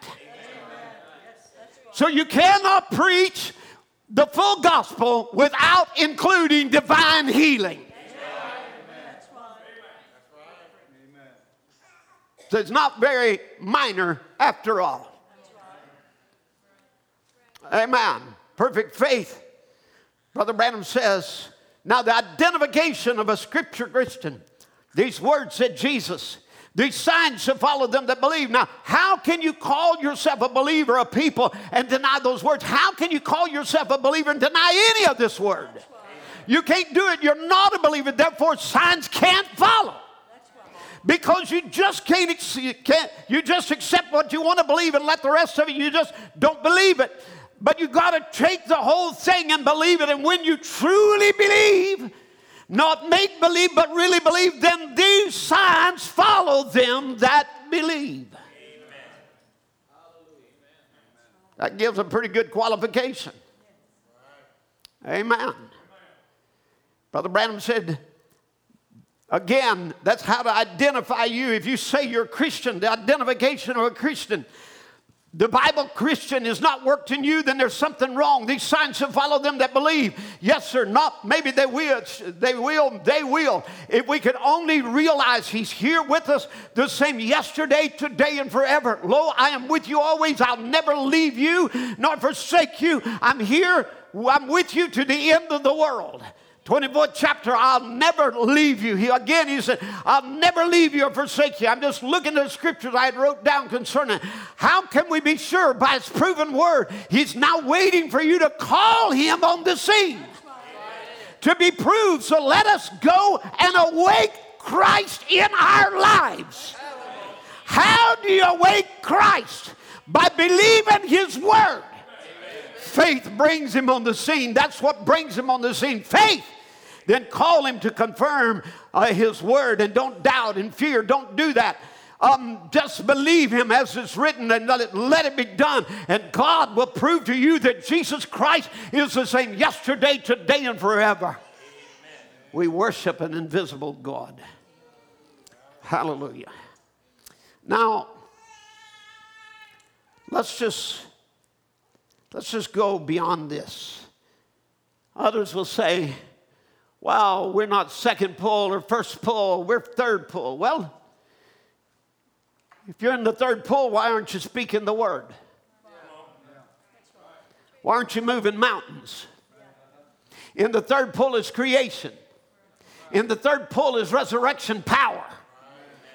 So you cannot preach the full gospel without including divine healing. So it's not very minor after all. Amen. Perfect faith. Brother Branham says, now the identification of a scripture Christian these words said Jesus. These signs shall follow them that believe. Now, how can you call yourself a believer of people and deny those words? How can you call yourself a believer and deny any of this word? You can't do it. You're not a believer. Therefore, signs can't follow. Because you just can't, can't you just accept what you want to believe and let the rest of it, you just don't believe it. But you got to take the whole thing and believe it. And when you truly believe, not make believe, but really believe, then these signs follow them that believe. That gives a pretty good qualification. Amen. Brother Branham said, again, that's how to identify you. If you say you're a Christian, the identification of a Christian the Bible Christian is not worked in you, then there's something wrong. These signs shall follow them that believe. Yes, sir, not maybe they will, they will, they will. If we could only realize He's here with us, the same yesterday, today, and forever. Lo, I am with you always. I'll never leave you nor forsake you. I'm here, I'm with you to the end of the world. 24th chapter, I'll never leave you. He, again, he said, I'll never leave you or forsake you. I'm just looking at the scriptures I had wrote down concerning how can we be sure by his proven word. He's now waiting for you to call him on the scene to be proved. So let us go and awake Christ in our lives. How do you awake Christ? By believing his word. Faith brings him on the scene. That's what brings him on the scene. Faith then call him to confirm uh, his word and don't doubt and fear. Don't do that. Um, just believe him as it's written and let it, let it be done. And God will prove to you that Jesus Christ is the same yesterday, today, and forever. Amen. We worship an invisible God. Hallelujah. Now, let's just let's just go beyond this. Others will say, well, we're not second pull or first pull, we're third pull. Well, if you're in the third pull, why aren't you speaking the word? Why aren't you moving mountains? In the third pull is creation. In the third pull is resurrection power.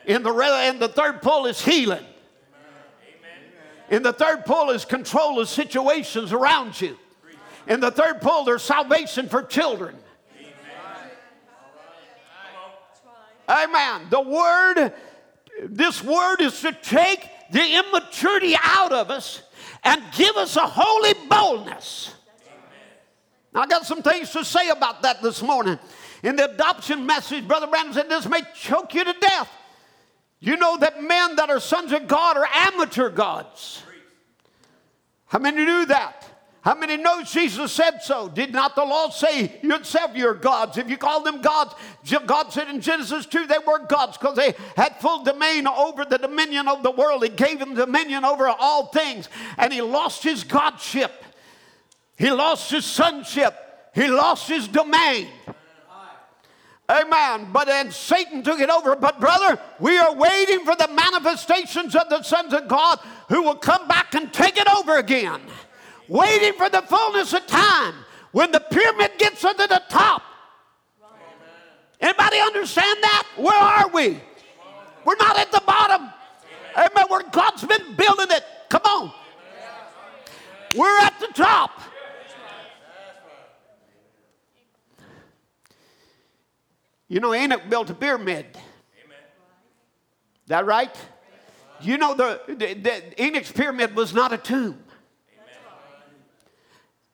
In the, re- in the third pull is healing. In the third pull is control of situations around you. In the third pull, there's salvation for children. Amen. The word, this word is to take the immaturity out of us and give us a holy boldness. Now, I got some things to say about that this morning. In the adoption message, Brother Branham said this may choke you to death. You know that men that are sons of God are amateur gods. How many knew that? How many know Jesus said so? Did not the law say yourself you're gods? If you call them gods, God said in Genesis 2 they were gods because they had full domain over the dominion of the world. He gave them dominion over all things. And he lost his godship. He lost his sonship. He lost his domain. Amen. But then Satan took it over. But, brother, we are waiting for the manifestations of the sons of God who will come back and take it over again waiting for the fullness of time when the pyramid gets to the top. Anybody understand that? Where are we? We're not at the bottom. Amen. Where God's been building it. Come on. We're at the top. You know, Enoch built a pyramid. That right? You know, the, the, the Enoch's pyramid was not a tomb.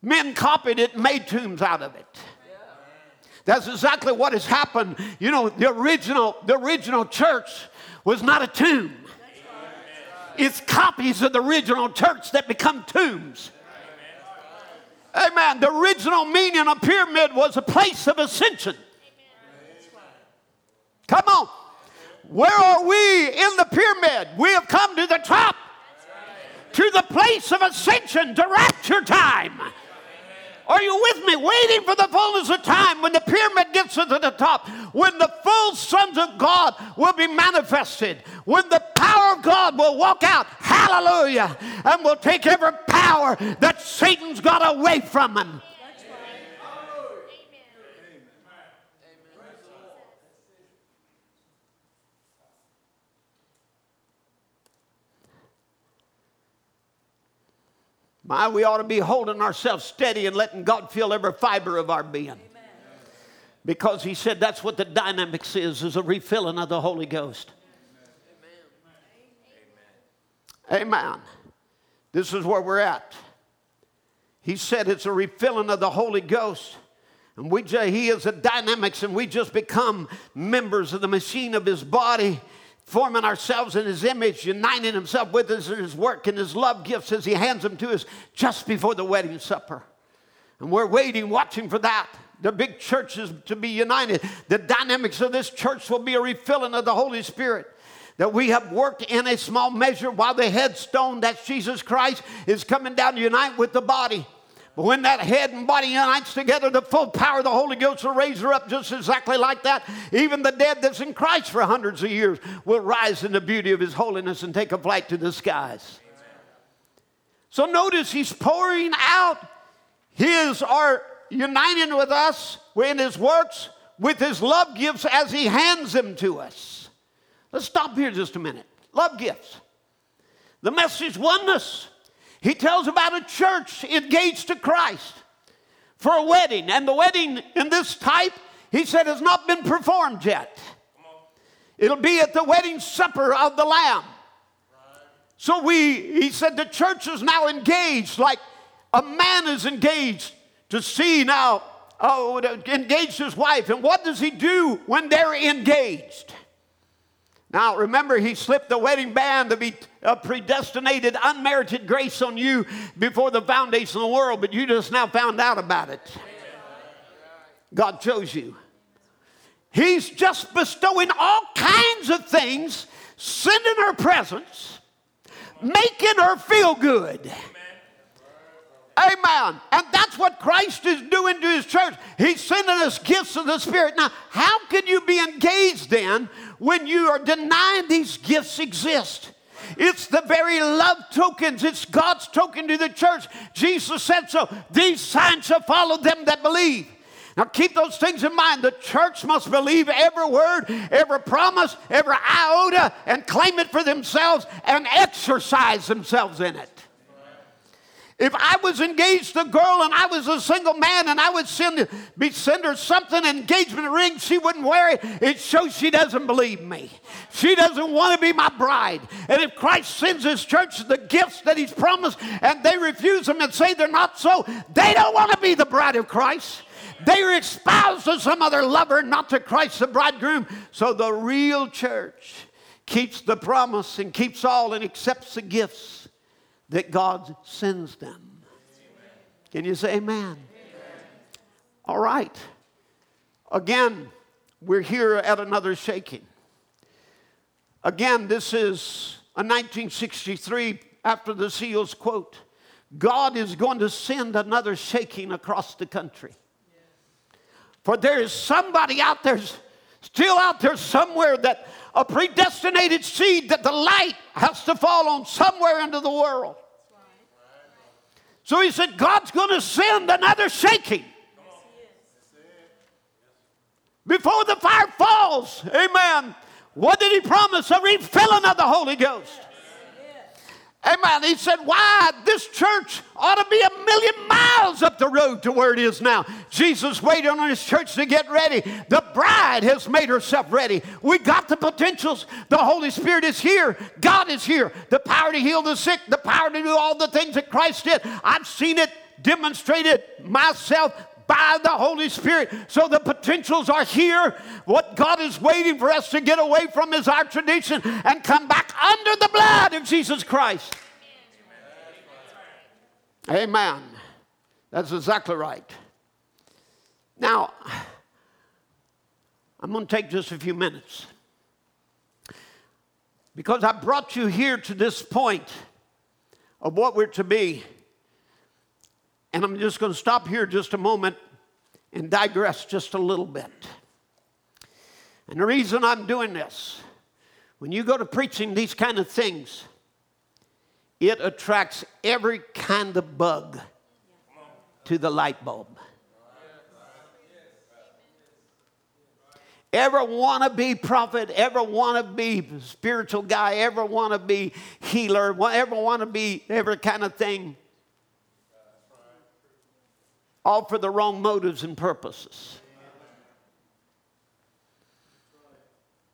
Men copied it made tombs out of it. That's exactly what has happened. You know, the original, the original church was not a tomb. It's copies of the original church that become tombs. Amen. The original meaning of pyramid was a place of ascension. Come on. Where are we in the pyramid? We have come to the top, to the place of ascension, to rapture time. Are you with me? Waiting for the fullness of time when the pyramid gets to the top, when the full sons of God will be manifested, when the power of God will walk out, hallelujah, and will take every power that Satan's got away from him. My, we ought to be holding ourselves steady and letting God fill every fiber of our being. Because he said that's what the dynamics is, is a refilling of the Holy Ghost. Amen. Amen. This is where we're at. he said it's a refilling of the Holy Ghost. And we just, he is a dynamics, and we just become members of the machine of his body, forming ourselves in his image, uniting himself with us in his work and his love gifts as he hands them to us just before the wedding supper. And we're waiting, watching for that. The big churches to be united. The dynamics of this church will be a refilling of the Holy Spirit that we have worked in a small measure while the headstone, that's Jesus Christ, is coming down to unite with the body. But when that head and body unites together, the full power of the Holy Ghost will raise her up just exactly like that. Even the dead that's in Christ for hundreds of years will rise in the beauty of His holiness and take a flight to the skies. So notice He's pouring out His, or uniting with us in His works, with His love gifts as He hands them to us. Let's stop here just a minute. Love gifts. The message oneness. He tells about a church engaged to Christ for a wedding. And the wedding in this type, he said, has not been performed yet. It'll be at the wedding supper of the Lamb. So we, he said, the church is now engaged like a man is engaged to see now, oh, engage his wife. And what does he do when they're engaged? Now, remember, he slipped the wedding band to be a predestinated, unmerited grace on you before the foundation of the world, but you just now found out about it. God chose you. He's just bestowing all kinds of things, sending her presents, making her feel good. Amen. And that's what Christ is doing to his church. He's sending us gifts of the Spirit. Now, how can you be engaged then when you are denying these gifts exist? It's the very love tokens. It's God's token to the church. Jesus said so. These signs shall follow them that believe. Now keep those things in mind. The church must believe every word, every promise, every iota, and claim it for themselves and exercise themselves in it. If I was engaged to a girl and I was a single man and I would send, be, send her something, an engagement ring, she wouldn't wear it, it shows she doesn't believe me. She doesn't want to be my bride. And if Christ sends his church the gifts that he's promised and they refuse them and say they're not so, they don't want to be the bride of Christ. They are espoused to some other lover, not to Christ the bridegroom. So the real church keeps the promise and keeps all and accepts the gifts that God sends them. Can you say amen? amen? All right. Again, we're here at another shaking. Again, this is a 1963 after the seals quote. God is going to send another shaking across the country. For there is somebody out there, still out there somewhere that a predestinated seed that the light has to fall on somewhere into the world. So he said, God's going to send another shaking. Before the fire falls, amen. What did he promise? A refilling of the Holy Ghost. Amen. He said, Why? This church ought to be a million miles up the road to where it is now. Jesus waited on his church to get ready. The bride has made herself ready. We got the potentials. The Holy Spirit is here. God is here. The power to heal the sick, the power to do all the things that Christ did. I've seen it demonstrated myself by the Holy Spirit. So the potentials are here. What God is waiting for us to get away from is our tradition and come back under the blood of Jesus Christ. Amen. That's exactly right. Now, I'm going to take just a few minutes because I brought you here to this point of what we're to be. And I'm just going to stop here just a moment and digress just a little bit. And the reason I'm doing this, when you go to preaching these kind of things, it attracts every kind of bug to the light bulb. Ever want to be prophet, ever want to be spiritual guy, ever want to be healer, ever want to be every kind of thing, all for the wrong motives and purposes.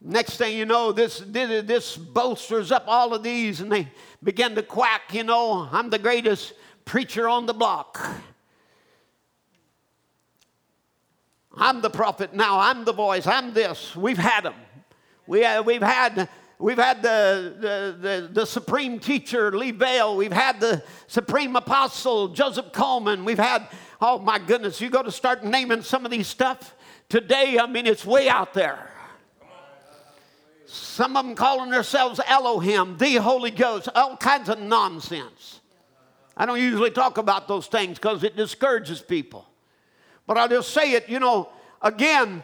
Next thing you know, this, this bolsters up all of these, and they begin to quack, you know, I'm the greatest preacher on the block. I'm the prophet now. I'm the voice. I'm this. We've had them. We, uh, we've had We've had the, the, the, the, supreme teacher, Lee Vayle. We've had the supreme apostle, Joseph Coleman. We've had, oh my goodness, you go to start naming some of these stuff today, I mean, it's way out there. Some of them calling themselves Elohim, the Holy Ghost, all kinds of nonsense. I don't usually talk about those things because it discourages people. But I'll just say it, you know, again,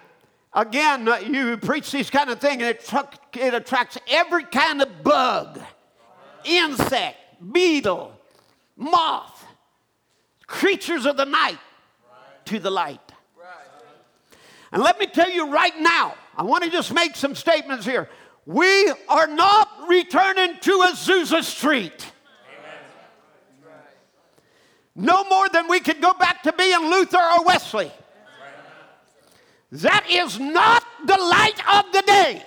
again, uh, you preach these kind of things, and it, it attracts every kind of bug, insect, beetle, moth, creatures of the night to the light. And let me tell you right now, I want to just make some statements here. We are not returning to Azusa Street. No more than we could go back to being Luther or Wesley. That is not the light of the day.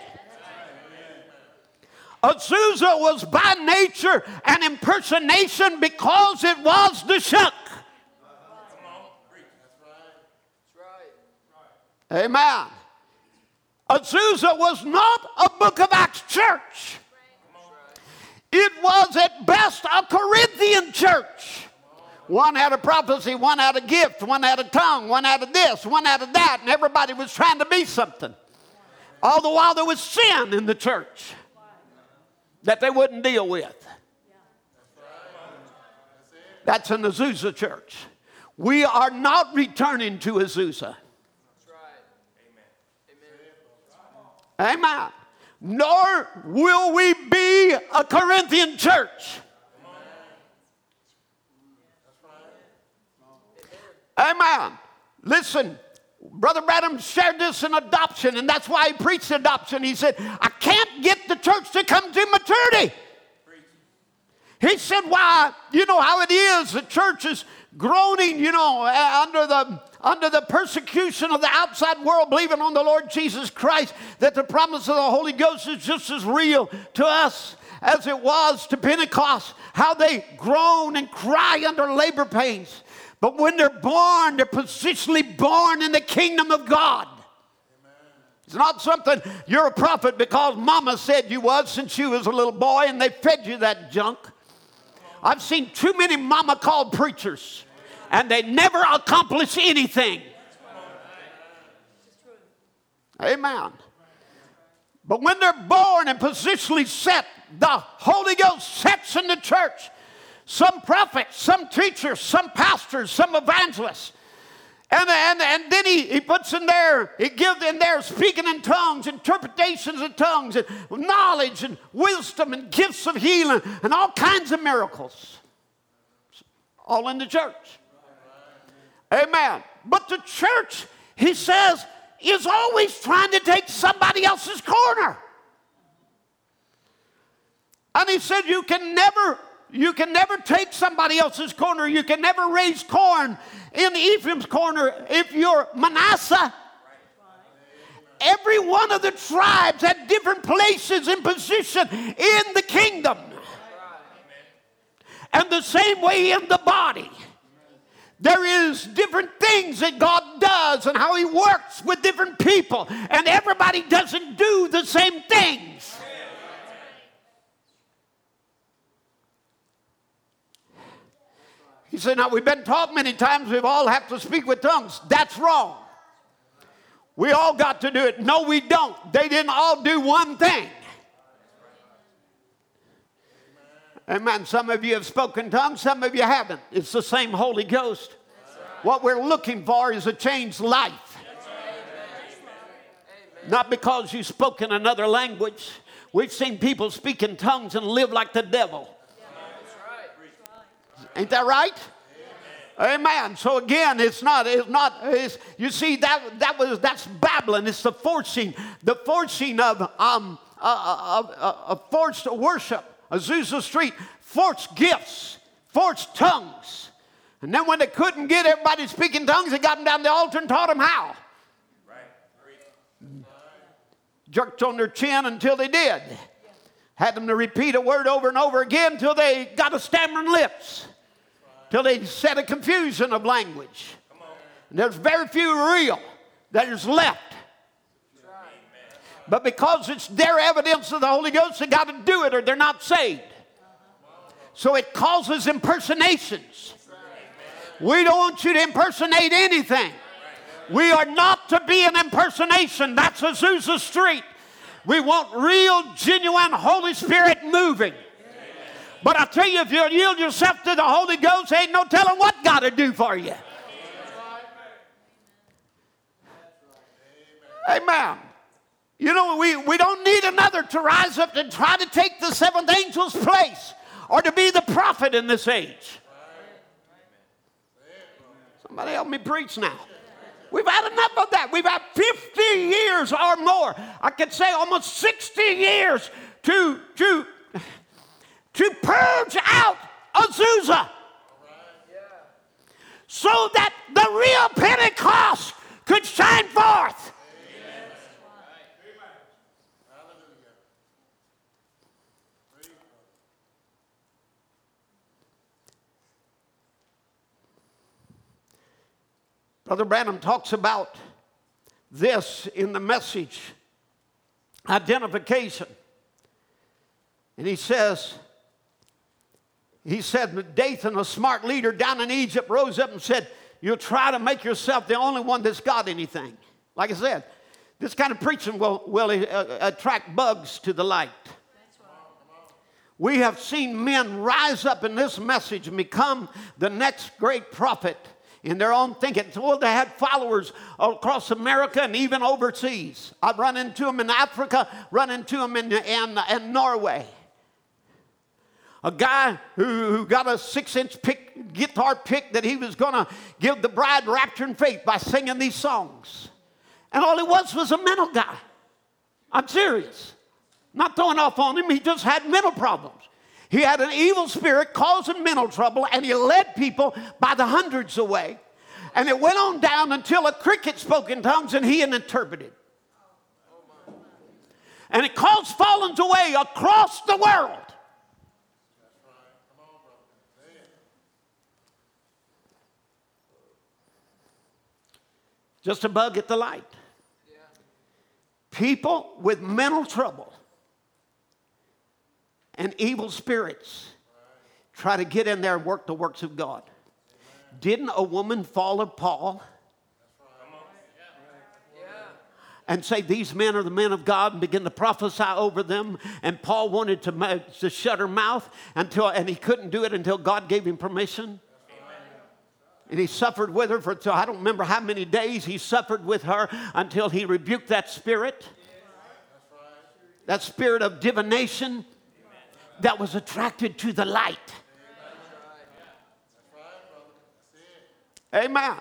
Azusa was by nature an impersonation because it was the shuck. Amen. Azusa was not a Book of Acts church. It was at best a Corinthian church. One had a prophecy, one had a gift, one had a tongue, one had a this, one had a that, and everybody was trying to be something. All the while there was sin in the church that they wouldn't deal with. That's an Azusa church. We are not returning to Azusa. Amen. Nor will we be a Corinthian church. Amen. Listen, Brother Branham shared this in adoption, and that's why he preached adoption. He said, I can't get the church to come to maturity. He said, Why, you know how it is. The church is groaning, you know, under the under the persecution of the outside world, believing on the Lord Jesus Christ, that the promise of the Holy Ghost is just as real to us as it was to Pentecost, how they groan and cry under labor pains. But when they're born, they're positionally born in the kingdom of God. It's not something you're a prophet because mama said you was since you was a little boy and they fed you that junk. I've seen too many mama called preachers and they never accomplish anything. Amen. But when they're born and positionally set, the Holy Ghost sets in the church some prophets, some teachers, some pastors, some evangelists. And, and, and then he, he puts in there, he gives in there speaking in tongues, interpretations of tongues, and knowledge and wisdom and gifts of healing and all kinds of miracles. All in the church. Amen. But the church, he says, is always trying to take somebody else's corner. And he said, You can never you can never take somebody else's corner. You can never raise corn in Ephraim's corner if you're Manasseh. Every one of the tribes had different places and position in the kingdom. And the same way in the body. There is different things that God does and how he works with different people. And everybody doesn't do the same things. He said, Now we've been taught many times We've all have to speak with tongues. That's wrong. We all got to do it. No, we don't. They didn't all do one thing. Amen. Some of you have spoken tongues, some of you haven't. It's the same Holy Ghost. What we're looking for is a changed life. Not because you spoke in another language. We've seen people speak in tongues and live like the devil. Ain't that right? Amen. So again, it's not, it's not, it's, you see, that, that was, that's Babylon. It's the forcing, the forcing of, um, uh, uh, uh forced worship. Azusa Street, forced gifts, forced tongues. And then when they couldn't get everybody speaking tongues, they got them down the altar and taught them how. Jerked on their chin until they did. Had them to repeat a word over and over again until they got a stammering lips. till they set a confusion of language. And there's very few real that is left. But because it's their evidence of the Holy Ghost, they got to do it or they're not saved. So it causes impersonations. We don't want you to impersonate anything. We are not to be an impersonation. That's Azusa Street. We want real, genuine Holy Spirit moving. But I tell you, if you yield yourself to the Holy Ghost, ain't no telling what God to do for you. Amen. You know, we, we don't need another to rise up and try to take the seventh angel's place or to be the prophet in this age. Somebody help me preach now. We've had enough of that. We've had 50 years or more. I could say almost 60 years to, to, to purge out Azusa so that the real Pentecost could shine forth. Brother Branham talks about this in the message identification. And he says, he said, Dathan, a smart leader down in Egypt, rose up and said, You'll try to make yourself the only one that's got anything. Like I said, this kind of preaching will, will uh, attract bugs to the light. We have seen men rise up in this message and become the next great prophet in their own thinking. Well, they had followers across America and even overseas. I've run into them in Africa, run into them in, in, in Norway. A guy who, who got a six inch pick, guitar pick that he was going to give the bride rapture and faith by singing these songs. And all he was was a mental guy. I'm serious. Not throwing off on him, he just had mental problems. He had an evil spirit causing mental trouble, and he led people by the hundreds away. And it went on down until a cricket spoke in tongues and he interpreted. And it caused fallings away across the world. Just a bug at the light. People with mental trouble and evil spirits try to get in there and work the works of God. Didn't a woman follow Paul? and say, These men are the men of God, and begin to prophesy over them. And Paul wanted to, to shut her mouth until, and he couldn't do it until God gave him permission. And he suffered with her for, so I don't remember how many days he suffered with her until he rebuked that spirit. That spirit of divination that was attracted to the light. Amen.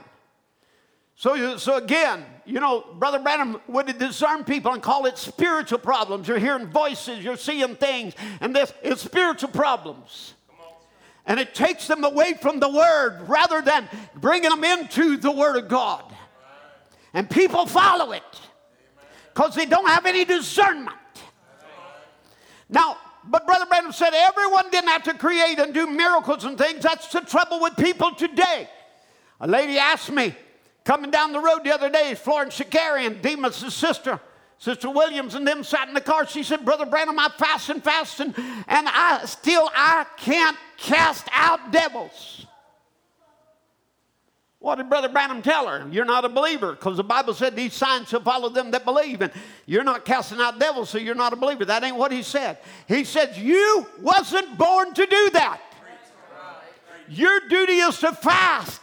So, you, so again, you know, Brother Branham would discern people and call it spiritual problems. You're hearing voices, you're seeing things, and this is spiritual problems. And it takes them away from the Word rather than bringing them into the Word of God. And people follow it because they don't have any discernment. Now, but Brother Branham said everyone didn't have to create and do miracles and things. That's the trouble with people today. A lady asked me, coming down the road the other day, Florence Shakarian, Demos' sister, Sister Williams and them sat in the car. She said, Brother Branham, I fast and fast and, and I still I can't cast out devils. What did Brother Branham tell her? You're not a believer because the Bible said these signs shall follow them that believe. And you're not casting out devils, so you're not a believer. That ain't what he said. He said, You wasn't born to do that. Your duty is to fast.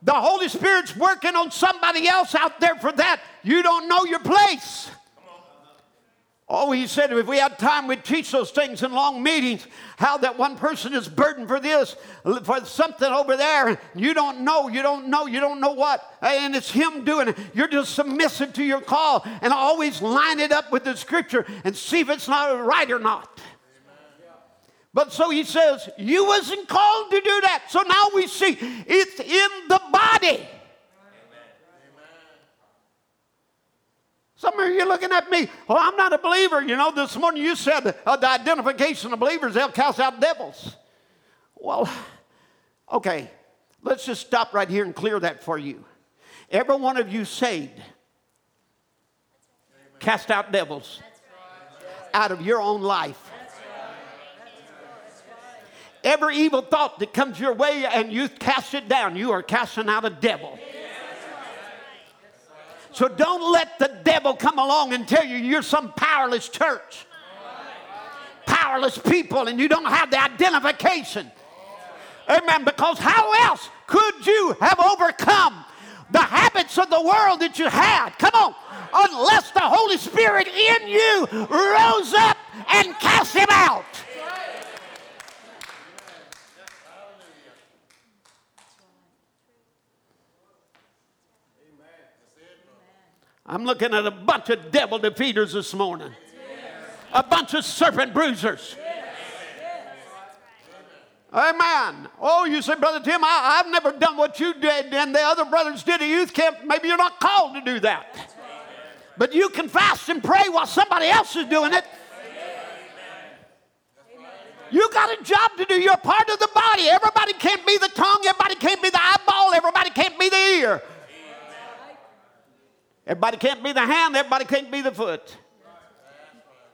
The Holy Spirit's working on somebody else out there for that. You don't know your place. Oh, he said if we had time, we'd teach those things in long meetings. How that one person is burdened for this, for something over there. You don't know, you don't know, you don't know what. And it's him doing it. You're just submissive to your call and always line it up with the scripture and see if it's not right or not. But so he says, You wasn't called to do that. So now we see it's in the body. Some of you are looking at me, well, I'm not a believer. You know, this morning you said uh, the identification of believers, they'll cast out devils. Well, okay, let's just stop right here and clear that for you. Every one of you saved, cast out devils out of your own life. Every evil thought that comes your way and you cast it down, you are casting out a devil. So don't let the devil come along and tell you you're some powerless church, powerless people, and you don't have the identification. Amen. Because how else could you have overcome the habits of the world that you had? Come on. Unless the Holy Spirit in you rose up and cast him out. I'm looking at a bunch of devil defeaters this morning, a bunch of serpent bruisers. Amen. Oh, you say, Brother Tim, I, have never done what you did and the other brothers did at youth camp. Maybe you're not called to do that. But you can fast and pray while somebody else is doing it. You got a job to do. You're part of the body. Everybody can't be the tongue. Everybody can't be the eyeball. Everybody can't be the ear. Everybody can't be the hand. Everybody can't be the foot.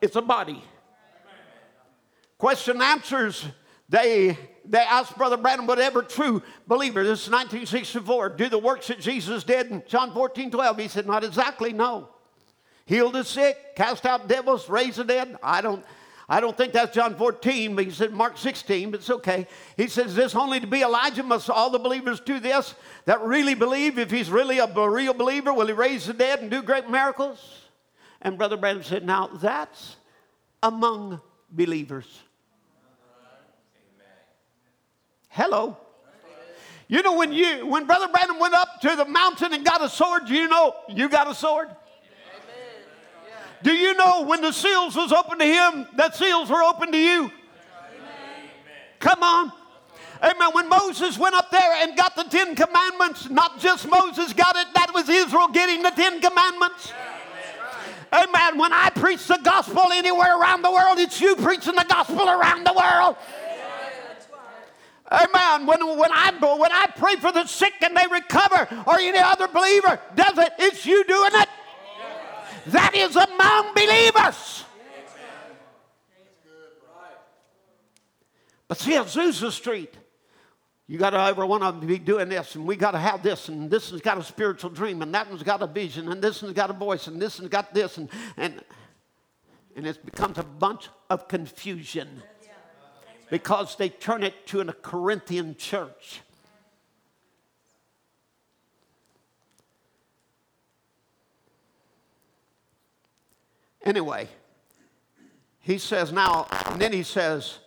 It's a body. Question answers they, they asked Brother Branham, whatever true believer, this is 1964, do the works that Jesus did in John 14, 12. He said, Not exactly, no. Heal the sick, cast out devils, raise the dead. I don't, I don't think that's John 14, but he said Mark 16, but it's okay. He says, This only to be Elijah must all the believers do this that really believe. If he's really a real believer, will he raise the dead and do great miracles? And Brother Branham said, Now that's among believers. Hello. You know when you when Brother Branham went up to the mountain and got a sword, you know you got a sword. Do you know when the seals was open to him, that seals were open to you? Come on. Amen. When Moses went up there and got the Ten Commandments, not just Moses got it, that was Israel getting the Ten Commandments. Amen. When I preach the gospel anywhere around the world, it's you preaching the gospel around the world. Amen. When, when, I, when I pray for the sick and they recover, or any other believer does it, it's you doing it. That is among believers. But see, Azusa Street, you got to every one of them be doing this, and we got to have this, and this one's got a spiritual dream, and that one's got a vision, and this one's got a voice, and this one's got this, and and and it becomes a bunch of confusion because they turn it to a Corinthian church. Anyway, he says now, and then he says,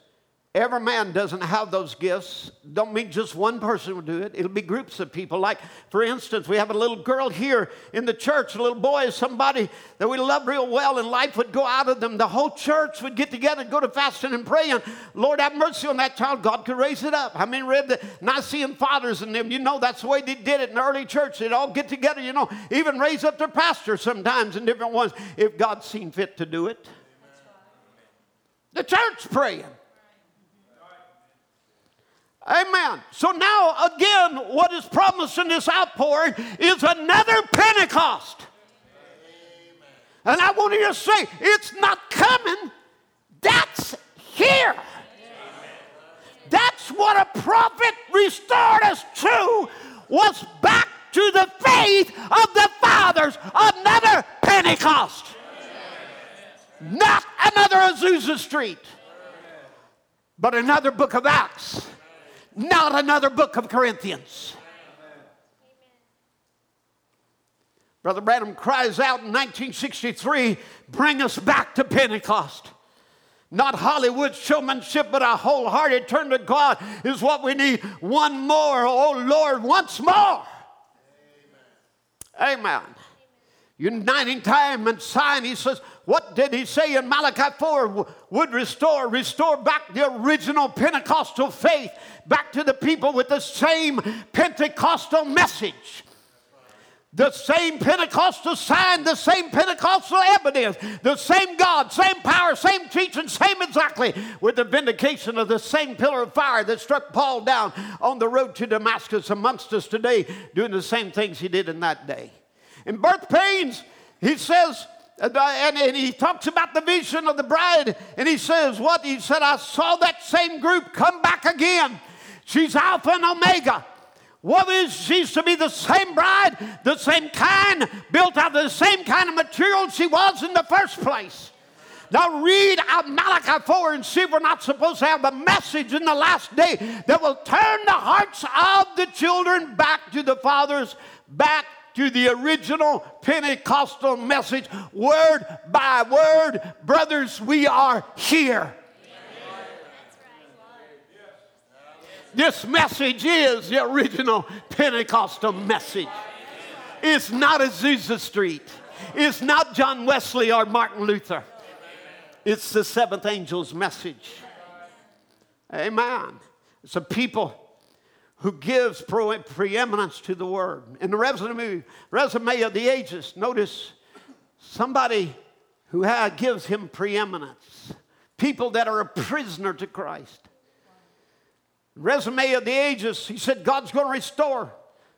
Every man doesn't have those gifts. Don't mean just one person will do it. It'll be groups of people. Like, for instance, we have a little girl here in the church. A little boy somebody that we love real well, and life would go out of them. The whole church would get together and go to fasting and praying. Lord, have mercy on that child. God could raise it up. I mean, read the Nicene Fathers and them. You know, that's the way they did it in the early church. They'd all get together, you know, even raise up their pastor sometimes in different ones if God seen fit to do it. The church praying. Amen. So now, again, what is promised in this outpouring is another Pentecost. And I want you to say, it's not coming, that's here. That's what a prophet restored us to, was back to the faith of the fathers. Another Pentecost. Not another Azusa Street, but another book of Acts not another book of Corinthians. Brother Branham cries out in 1963 bring us back to Pentecost. Not Hollywood showmanship, but a wholehearted turn to God is what we need. One more, oh Lord, once more. Amen. Amen. Uniting time and sign, he says, what did he say in Malachi 4 would restore? Restore back the original Pentecostal faith, back to the people with the same Pentecostal message. the same Pentecostal sign, the same Pentecostal evidence, the same God, same power, same teaching, same exactly, with the vindication of the same pillar of fire that struck Paul down on the road to Damascus amongst us today, doing the same things he did in that day. In birth pains, he says, uh, and, and, he talks about the vision of the bride, and he says, What? He said, I saw that same group come back again. She's Alpha and Omega. What is she's to be the same bride, the same kind, built out of the same kind of material she was in the first place. Now read out Malachi 4 and see we're not supposed to have a message in the last day that will turn the hearts of the children back to the fathers, back to the original Pentecostal message, word by word. Brothers, we are here. This message is the original Pentecostal message. It's not Azusa Street. It's not John Wesley or Martin Luther. It's the seventh angel's message. Amen. It's a people who gives preeminence to the word. In the resume, resume of the ages, notice somebody who gives him preeminence. People that are a prisoner to Christ resume of the ages, he said God's going to restore.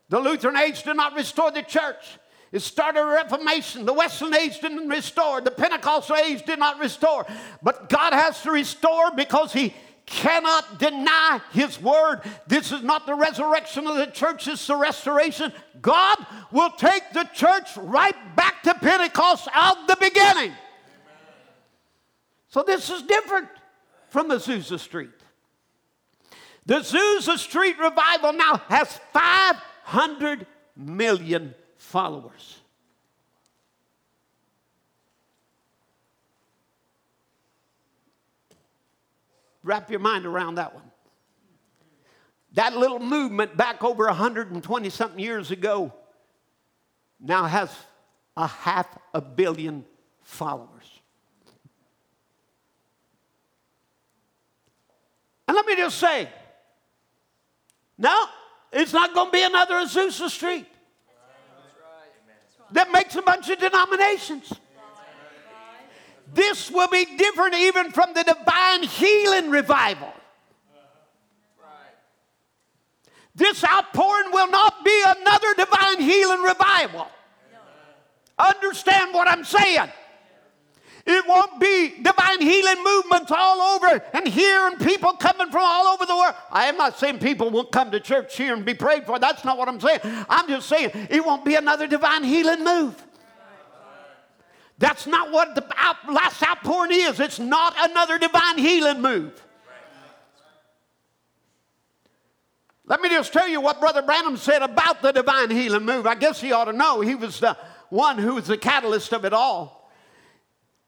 The Lutheran age did not restore the church. It started a reformation. The Wesleyan age didn't restore. The Pentecostal age did not restore. But God has to restore because He cannot deny His word. This is not the resurrection of the church, it's the restoration. God will take the church right back to Pentecost out the beginning. So this is different from Azusa Street. The Azusa Street Revival now has 500 million followers. Wrap your mind around that one. That little movement back over 120 something years ago now has a half a billion followers. And let me just say, no, it's not going to be another Azusa Street that makes a bunch of denominations. This will be different even from the divine healing revival. This outpouring will not be another divine healing revival. Understand what I'm saying? It won't be divine healing movements all over and here and people coming from all over the world. I am not saying people won't come to church here and be prayed for. That's not what I'm saying. I'm just saying it won't be another divine healing move. That's not what the out, last outpouring is. It's not another divine healing move. Let me just tell you what Brother Branham said about the divine healing move. I guess he ought to know. He was the one who was the catalyst of it all.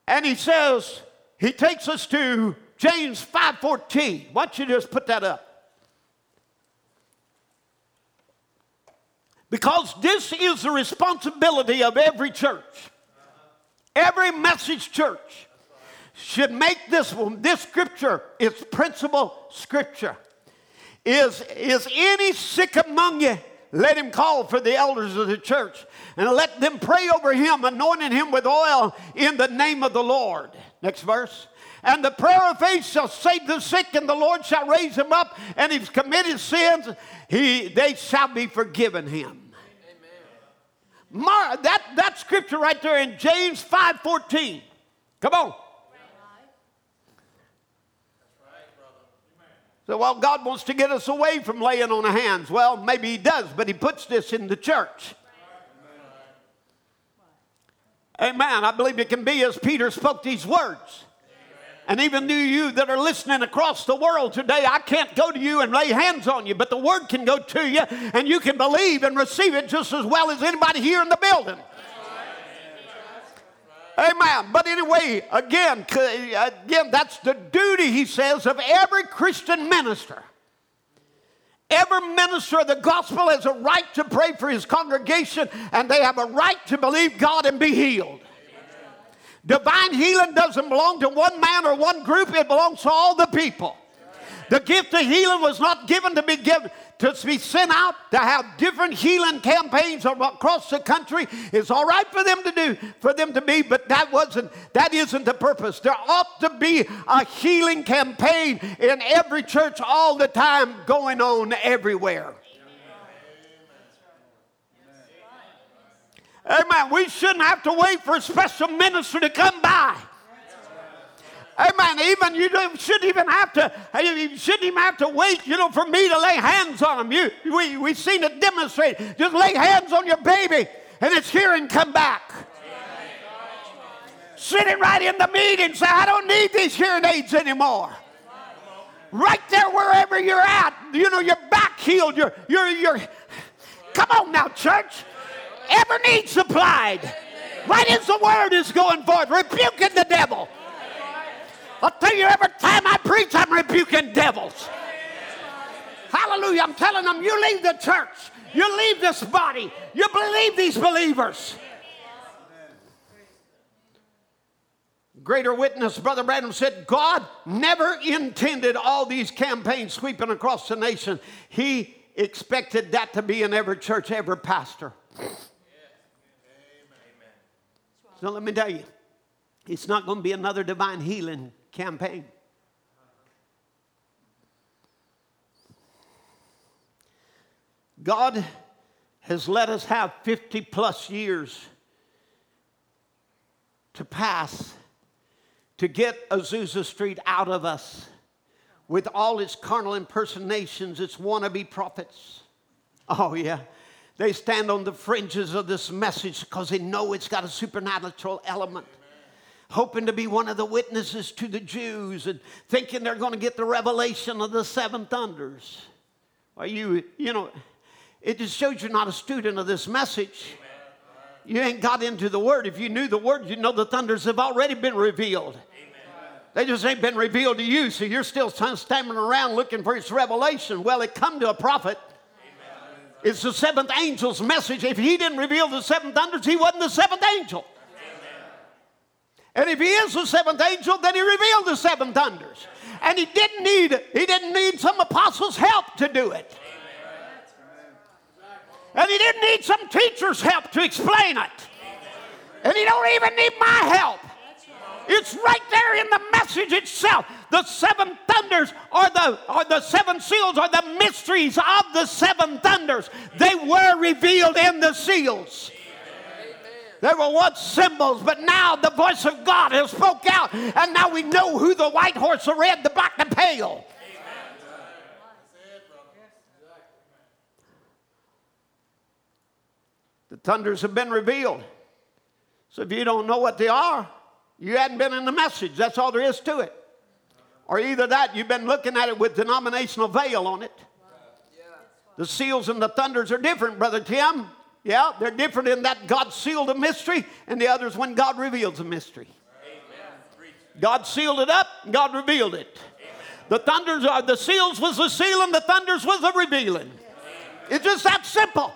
And he says, he takes us to James 5:14. Why don't you just put that up? Because this is the responsibility of every church. Every message church should make this one, this scripture its principal scripture. Is, is any sick among you? Let him call for the elders of the church and let them pray over him, anointing him with oil in the name of the Lord. Next verse. And the prayer of faith shall save the sick, and the Lord shall raise him up, and if he's committed sins, he, they shall be forgiven him. Mar- that, that scripture right there in James 5.14. Come on. So, well, God wants to get us away from laying on the hands. Well, maybe He does, but He puts this in the church. Amen. I believe it can be as Peter spoke these words. And even to you that are listening across the world today, I can't go to you and lay hands on you, but the word can go to you and you can believe and receive it just as well as anybody here in the building. Amen. But anyway, again, again, that's the duty, he says, of every Christian minister. Every minister of the gospel has a right to pray for his congregation, and they have a right to believe God and be healed. Divine healing doesn't belong to one man or one group, it belongs to all the people. The gift of healing was not given to be given to be sent out to have different healing campaigns across the country. It's all right for them to do, for them to be, but that wasn't that isn't the purpose. There ought to be a healing campaign in every church all the time going on everywhere. Amen. We shouldn't have to wait for a special minister to come by. Amen. Even you shouldn't even have to. You shouldn't even have to wait. You know, for me to lay hands on them. You, we we've seen it demonstrate. Just lay hands on your baby, and it's here and come back. Sitting right in the meeting, say, "I don't need these hearing aids anymore." Right there, wherever you're at, you know, your back healed. You're, you're, you're. Come on now, church. Every need supplied. Right as the word is going forth, rebuking the devil. I'll tell you, every time I preach, I'm rebuking devils. Hallelujah. I'm telling them, you leave the church, you leave this body, you believe these believers. Greater witness, Brother Branham said, God never intended all these campaigns sweeping across the nation. He expected that to be in every church, every pastor. So let me tell you, it's not going to be another divine healing campaign. God has let us have 50 plus years to pass to get Azusa Street out of us with all its carnal impersonations, its wannabe prophets. Oh, yeah. They stand on the fringes of this message because they know it's got a supernatural element hoping to be one of the witnesses to the Jews and thinking they're going to get the revelation of the seven thunders. Are you, you know, it just shows you're not a student of this message. You ain't got into the Word. If you knew the Word, you know the thunders have already been revealed. They just ain't been revealed to you, so you're still standing around looking for its revelation. Well, it come to a prophet. It's the seventh angel's message. If he didn't reveal the seven thunders, he wasn't the seventh angel. And if he is the seventh angel, then he revealed the seven thunders. And he didn't need he didn't need some apostles' help to do it. And he didn't need some teacher's help to explain it. And he don't even need my help. It's right there in the message itself. The seven thunders are the, are the seven seals are the mysteries of the seven thunders. They were revealed in the seals. They were once symbols, but now the voice of God has spoke out, and now we know who the white horse, the red, the black, the pale. The thunders have been revealed. So if you don't know what they are, you hadn't been in the message. That's all there is to it. Or either that, you've been looking at it with denominational veil on it. The seals and the thunders are different, Brother Tim. Yeah, they're different in that God sealed a mystery, and the others when God reveals a mystery. God sealed it up, God revealed it. The thunders are the seals was the sealing, the thunders was the revealing. It's just that simple.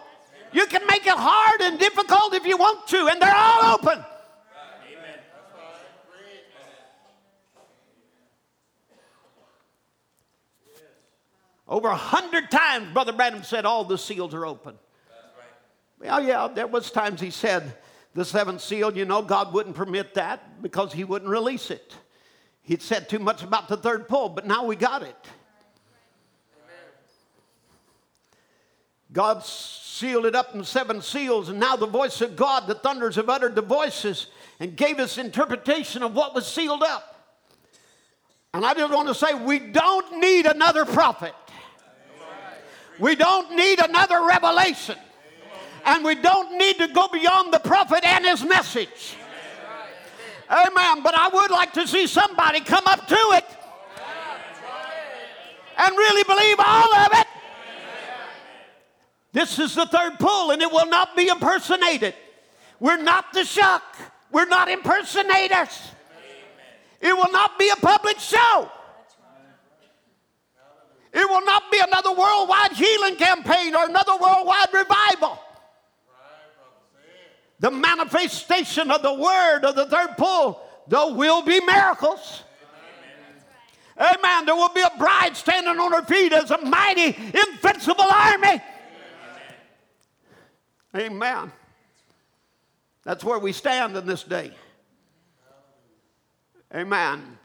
You can make it hard and difficult if you want to, and they're all open. Over a hundred times, Brother Branham said all the seals are open. Well, yeah, there was times he said the seventh seal, you know, God wouldn't permit that because he wouldn't release it. He'd said too much about the third pull, but now we got it. God sealed it up in seven seals, and now the voice of God, the thunders have uttered the voices and gave us interpretation of what was sealed up. And I just want to say, we don't need another prophet. We don't need another revelation and we don't need to go beyond the prophet and his message. Amen. But I would like to see somebody come up to it and really believe all of it. This is the third pull, and it will not be impersonated. We're not the shock. We're not impersonators. It will not be a public show. It will not be another worldwide healing campaign or another worldwide revival the manifestation of the word of the third pull, there will be miracles. Amen. There will be a bride standing on her feet as a mighty, invincible army. Amen. That's where we stand in this day. Amen.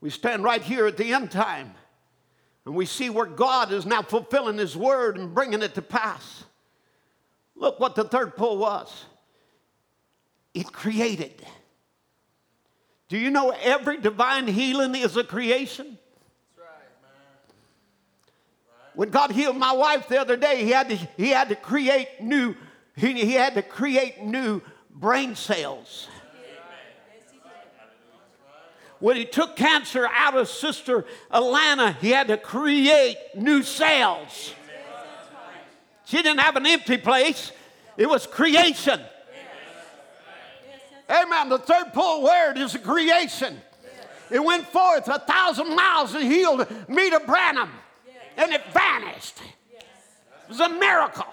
We stand right here at the end time and we see where God is now fulfilling His word and bringing it to pass. Look what the third pull was it created. Do you know every divine healing is a creation? That's right, right. When God healed my wife the other day, he had to, he had to create new, he, he had to create new brain cells. When he took cancer out of Sister Alana, he had to create new cells. She didn't have an empty place, it was creation. Amen. The third pull word is creation. It went forth a thousand miles and healed Meda Branham, and it vanished. It was a miracle.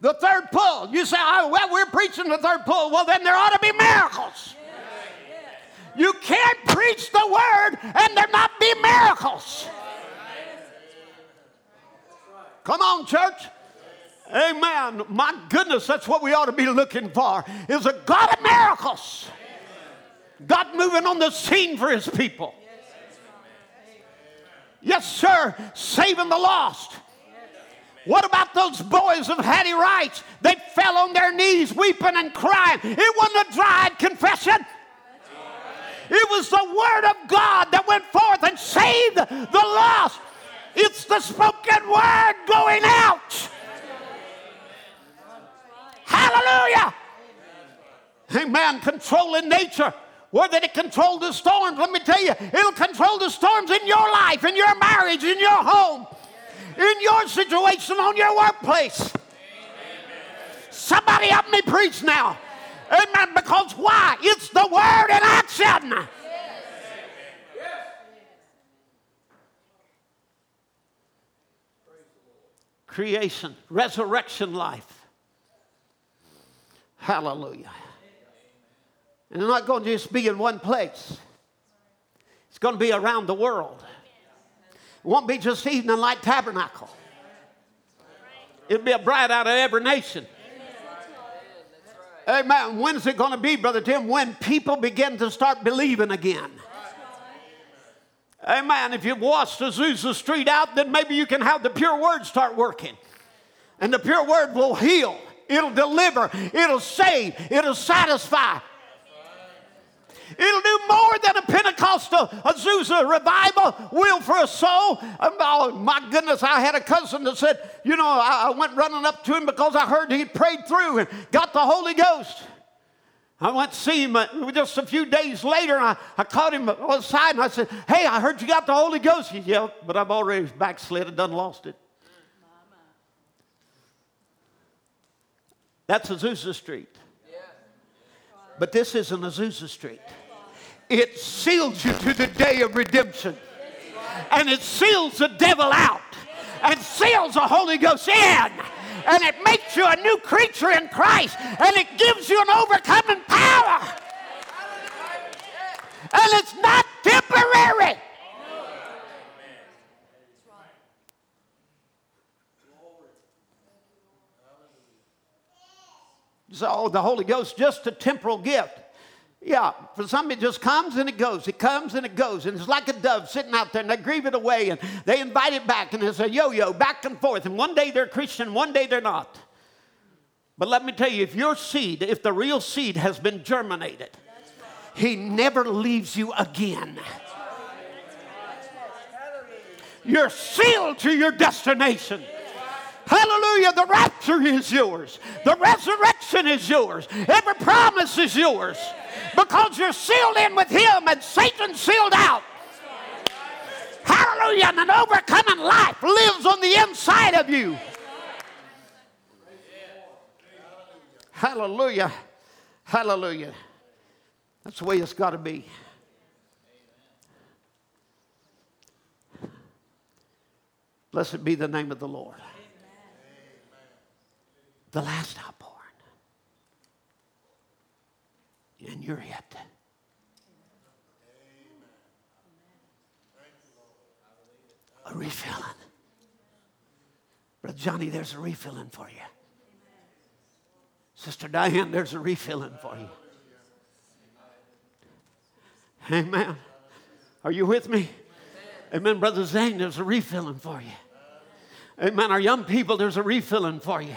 The third pull. You say, oh, well, we're preaching the third pull. Well, then there ought to be miracles. You can't preach the word and there not be miracles. Come on, church. Amen. My goodness, that's what we ought to be looking for. Is a God of miracles. God moving on the scene for his people. Yes, sir. Saving the lost. What about those boys of Hattie Wright's? They fell on their knees weeping and crying. It wasn't a dry confession. It was the word of God that went forth and saved the lost. It's the spoken word going out. Hallelujah. Amen. Controlling nature. Where did it control the storms, let me tell you, it'll control the storms in your life, in your marriage, in your home, in your situation, on your workplace. Somebody help me preach now. Amen. Because why? It's the word in action. Creation, resurrection life. Hallelujah. And it's not going to just be in one place, it's going to be around the world. It won't be just Evening Light Tabernacle, it'll be a bride out of every nation. Amen. When's it going to be, Brother Tim? When people begin to start believing again. Amen. If you've washed Azusa Street out, then maybe you can have the pure word start working. And the pure word will heal, it'll deliver, it'll save, it'll satisfy. It'll do more than a Pentecostal Azusa revival will for a soul. Oh, my goodness, I had a cousin that said, you know, I, I went running up to him because I heard he prayed through and got the Holy Ghost. I went to see him uh, just a few days later, and I, I caught him on the side, and I said, Hey, I heard you got the Holy Ghost. He yelled, but I've already backslid and done lost it. That's Azusa Street. But this isn't Azusa Street it seals you to the day of redemption. And it seals the devil out and seals the Holy Ghost in. And it makes you a new creature in Christ. And it gives you an overcoming power. And it's not temporary. So the Holy Ghost just a temporal gift. Yeah, for some it just comes and it goes. It comes and it goes. And it's like a dove sitting out there and they grieve it away and they invite it back and it's a yo yo back and forth. And one day they're Christian, one day they're not. But let me tell you, if your seed, if the real seed has been germinated, he never leaves you again. You're sealed to your destination. Hallelujah. The rapture is yours. The resurrection is yours. Every promise is yours because you're sealed in with Him and Satan sealed out. Hallelujah. And an overcoming life lives on the inside of you. Hallelujah. Hallelujah. That's the way it's got to be. Blessed be the name of the Lord. The last outpour. and you're it. A refilling. Brother Johnny, there's a refilling for you. Sister Diane, there's a refilling for you. Amen. Are you with me? Amen. Brother Zane, there's a refilling for you. Amen. Our young people, there's a refilling for you.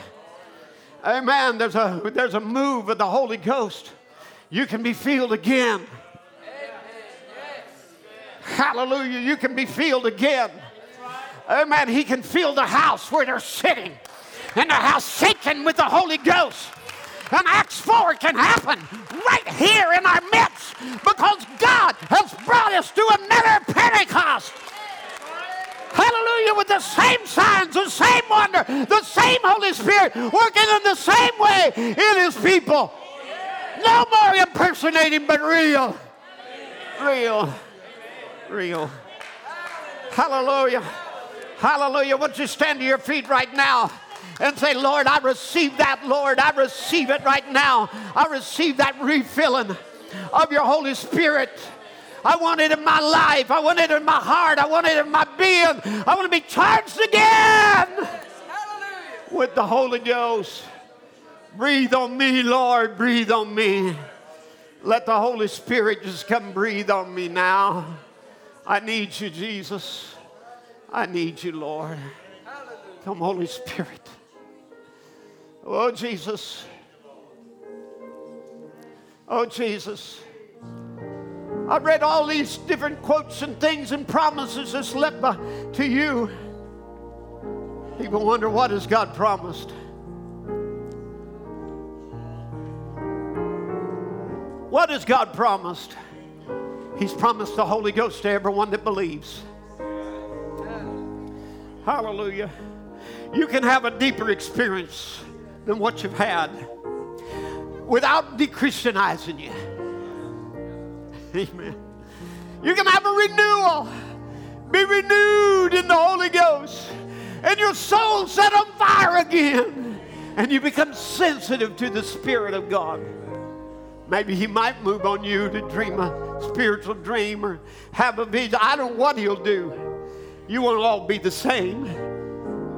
Amen. There's a, there's a move of the Holy Ghost. You can be filled again. Hallelujah. You can be filled again. Amen. He can fill the house where they're sitting. And the house shaking with the Holy Ghost. And Acts 4 can happen right here in our midst because God has brought us to another Pentecost. Hallelujah, with the same signs, the same wonder, the same Holy Spirit working in the same way in His people. No more impersonating, but real. Real. Real. Hallelujah. Hallelujah. Won't you stand to your feet right now? and say, Lord, I receive that, Lord. I receive it right now. I receive that refilling of your Holy Spirit. I want it in my life. I want it in my heart. I want it in my being. I want to be charged again with the Holy Ghost. Breathe on me, Lord. Breathe on me. Let the Holy Spirit just come breathe on me now. I need you, Jesus. I need you, Lord. Come, Holy Spirit. Oh, Jesus. Oh, Jesus. I've read all these different quotes and things and promises that's left to you. People wonder what has God promised? What has God promised? He's promised the Holy Ghost to everyone that believes. Hallelujah. You can have a deeper experience than what you've had without de-Christianizing you. Amen. You can have a renewal. Be renewed in the Holy Ghost. And your soul set on fire again. And you become sensitive to the Spirit of God. Maybe He might move on you to dream a spiritual dream or have a vision. I don't know what He'll do. You won't all be the same.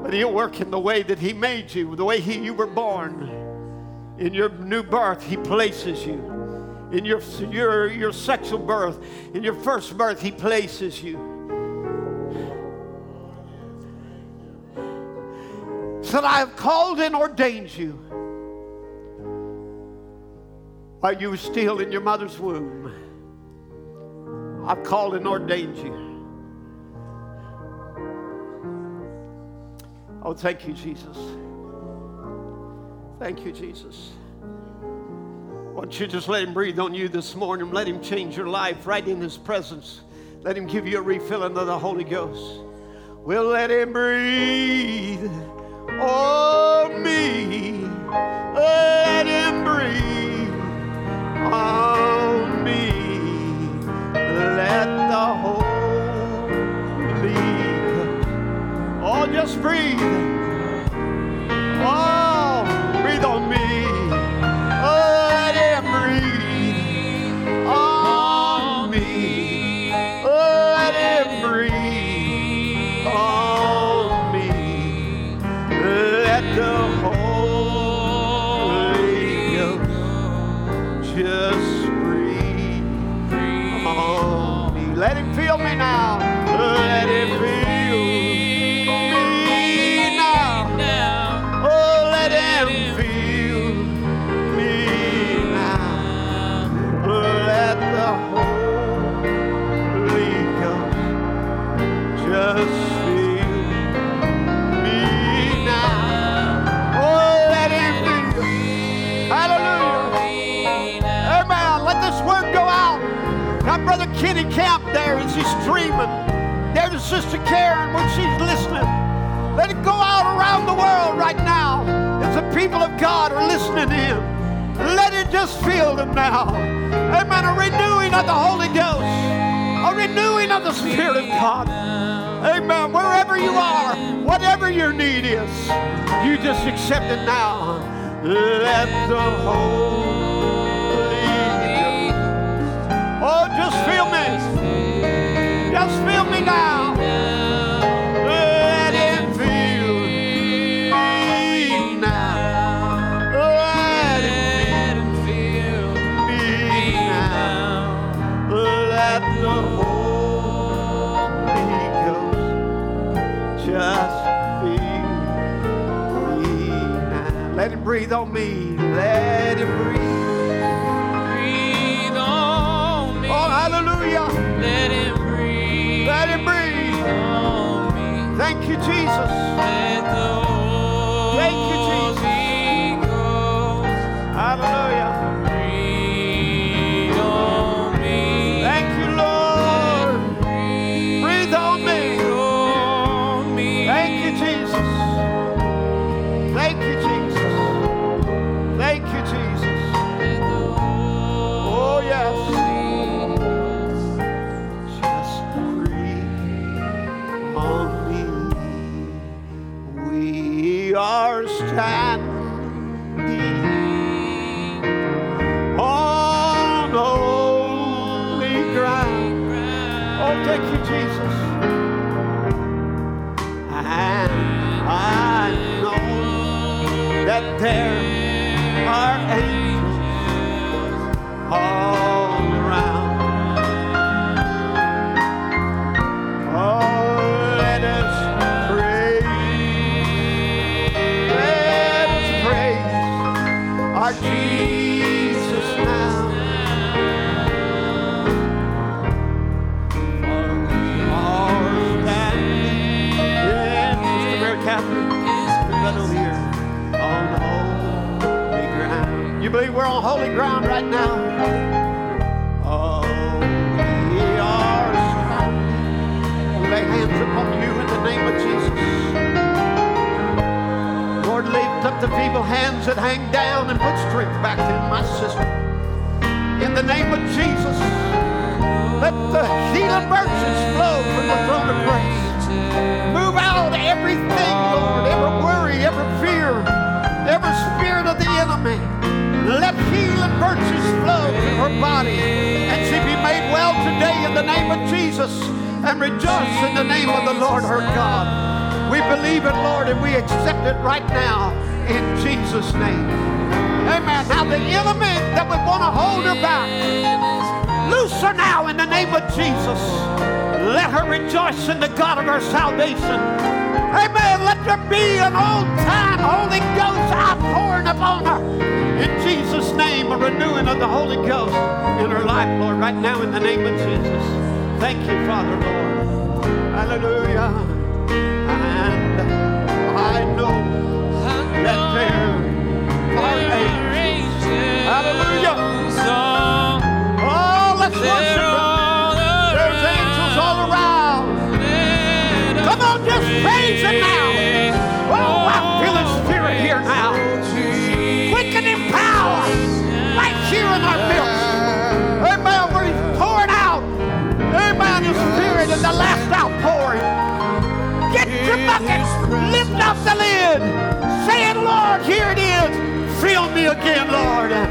But He'll work in the way that He made you, the way he, you were born. In your new birth, He places you. In your, your, your sexual birth, in your first birth, He places you. So I have called and ordained you while you were still in your mother's womb. I've called and ordained you. Oh, thank you, Jesus. Thank you, Jesus. Why don't you just let Him breathe on you this morning? Let Him change your life right in His presence. Let Him give you a refilling of the Holy Ghost. We'll let Him breathe on me. Let Him breathe on me. Let the Holy Oh, just breathe. Oh, Sister Karen when she's listening. Let it go out around the world right now as the people of God are listening in. Let it just fill them now. Amen. A renewing of the Holy Ghost, a renewing of the Spirit of God. Amen. Wherever you are, whatever your need is, you just accept it now. Let the Holy Ghost. Oh, just feel me. Just feel me now. Breathe on me. Let him breathe. Breathe on me. Oh, hallelujah. Let him breathe Let him breathe. on me. Thank you, Jesus. Feeble hands that hang down and put strength back in my sister. In the name of Jesus, let the healing virtues flow from the throne of grace. Move out everything, Lord, every worry, every fear, every spirit of the enemy. Let healing virtues flow through her body, and she be made well today in the name of Jesus, and rejoice in the name of the Lord her God. We believe it, Lord, and we accept it right now in Jesus' name. Amen. Now the enemy that would want to hold her back, loose her now in the name of Jesus. Let her rejoice in the God of her salvation. Amen. Let there be an old time Holy Ghost outpouring upon her. In Jesus' name, a renewing of the Holy Ghost in her life, Lord, right now in the name of Jesus. Thank you, Father, Lord. Hallelujah. Hallelujah. Oh, let's worship again, Lord.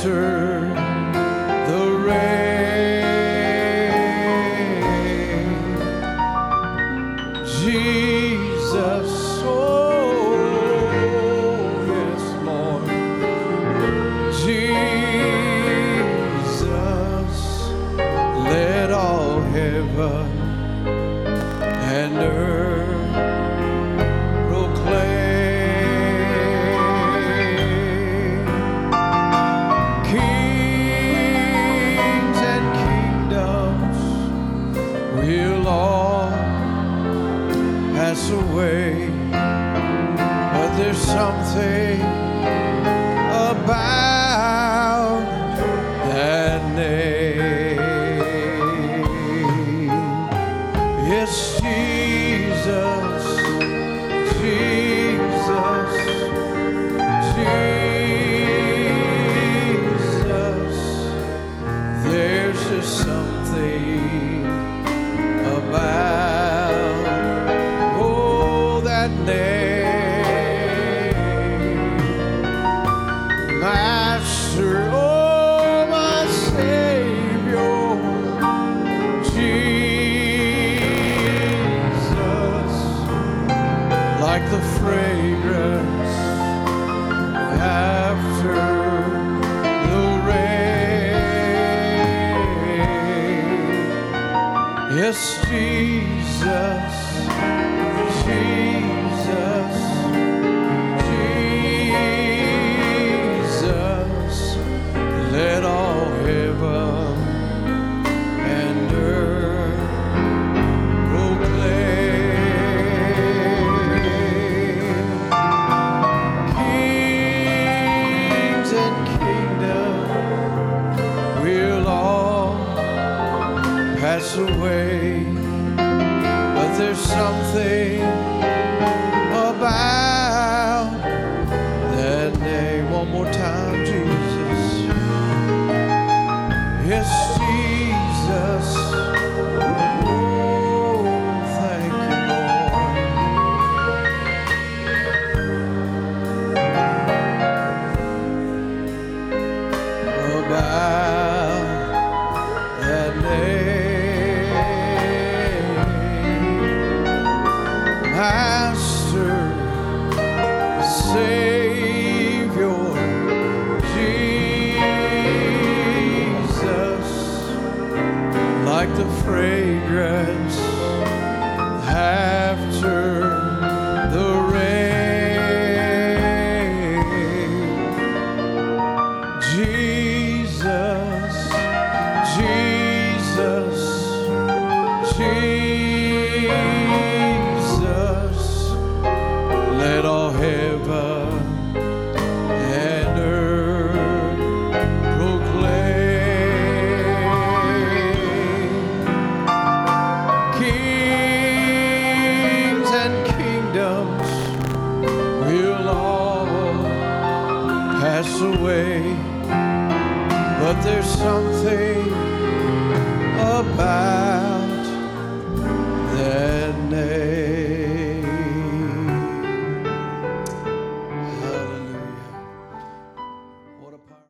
After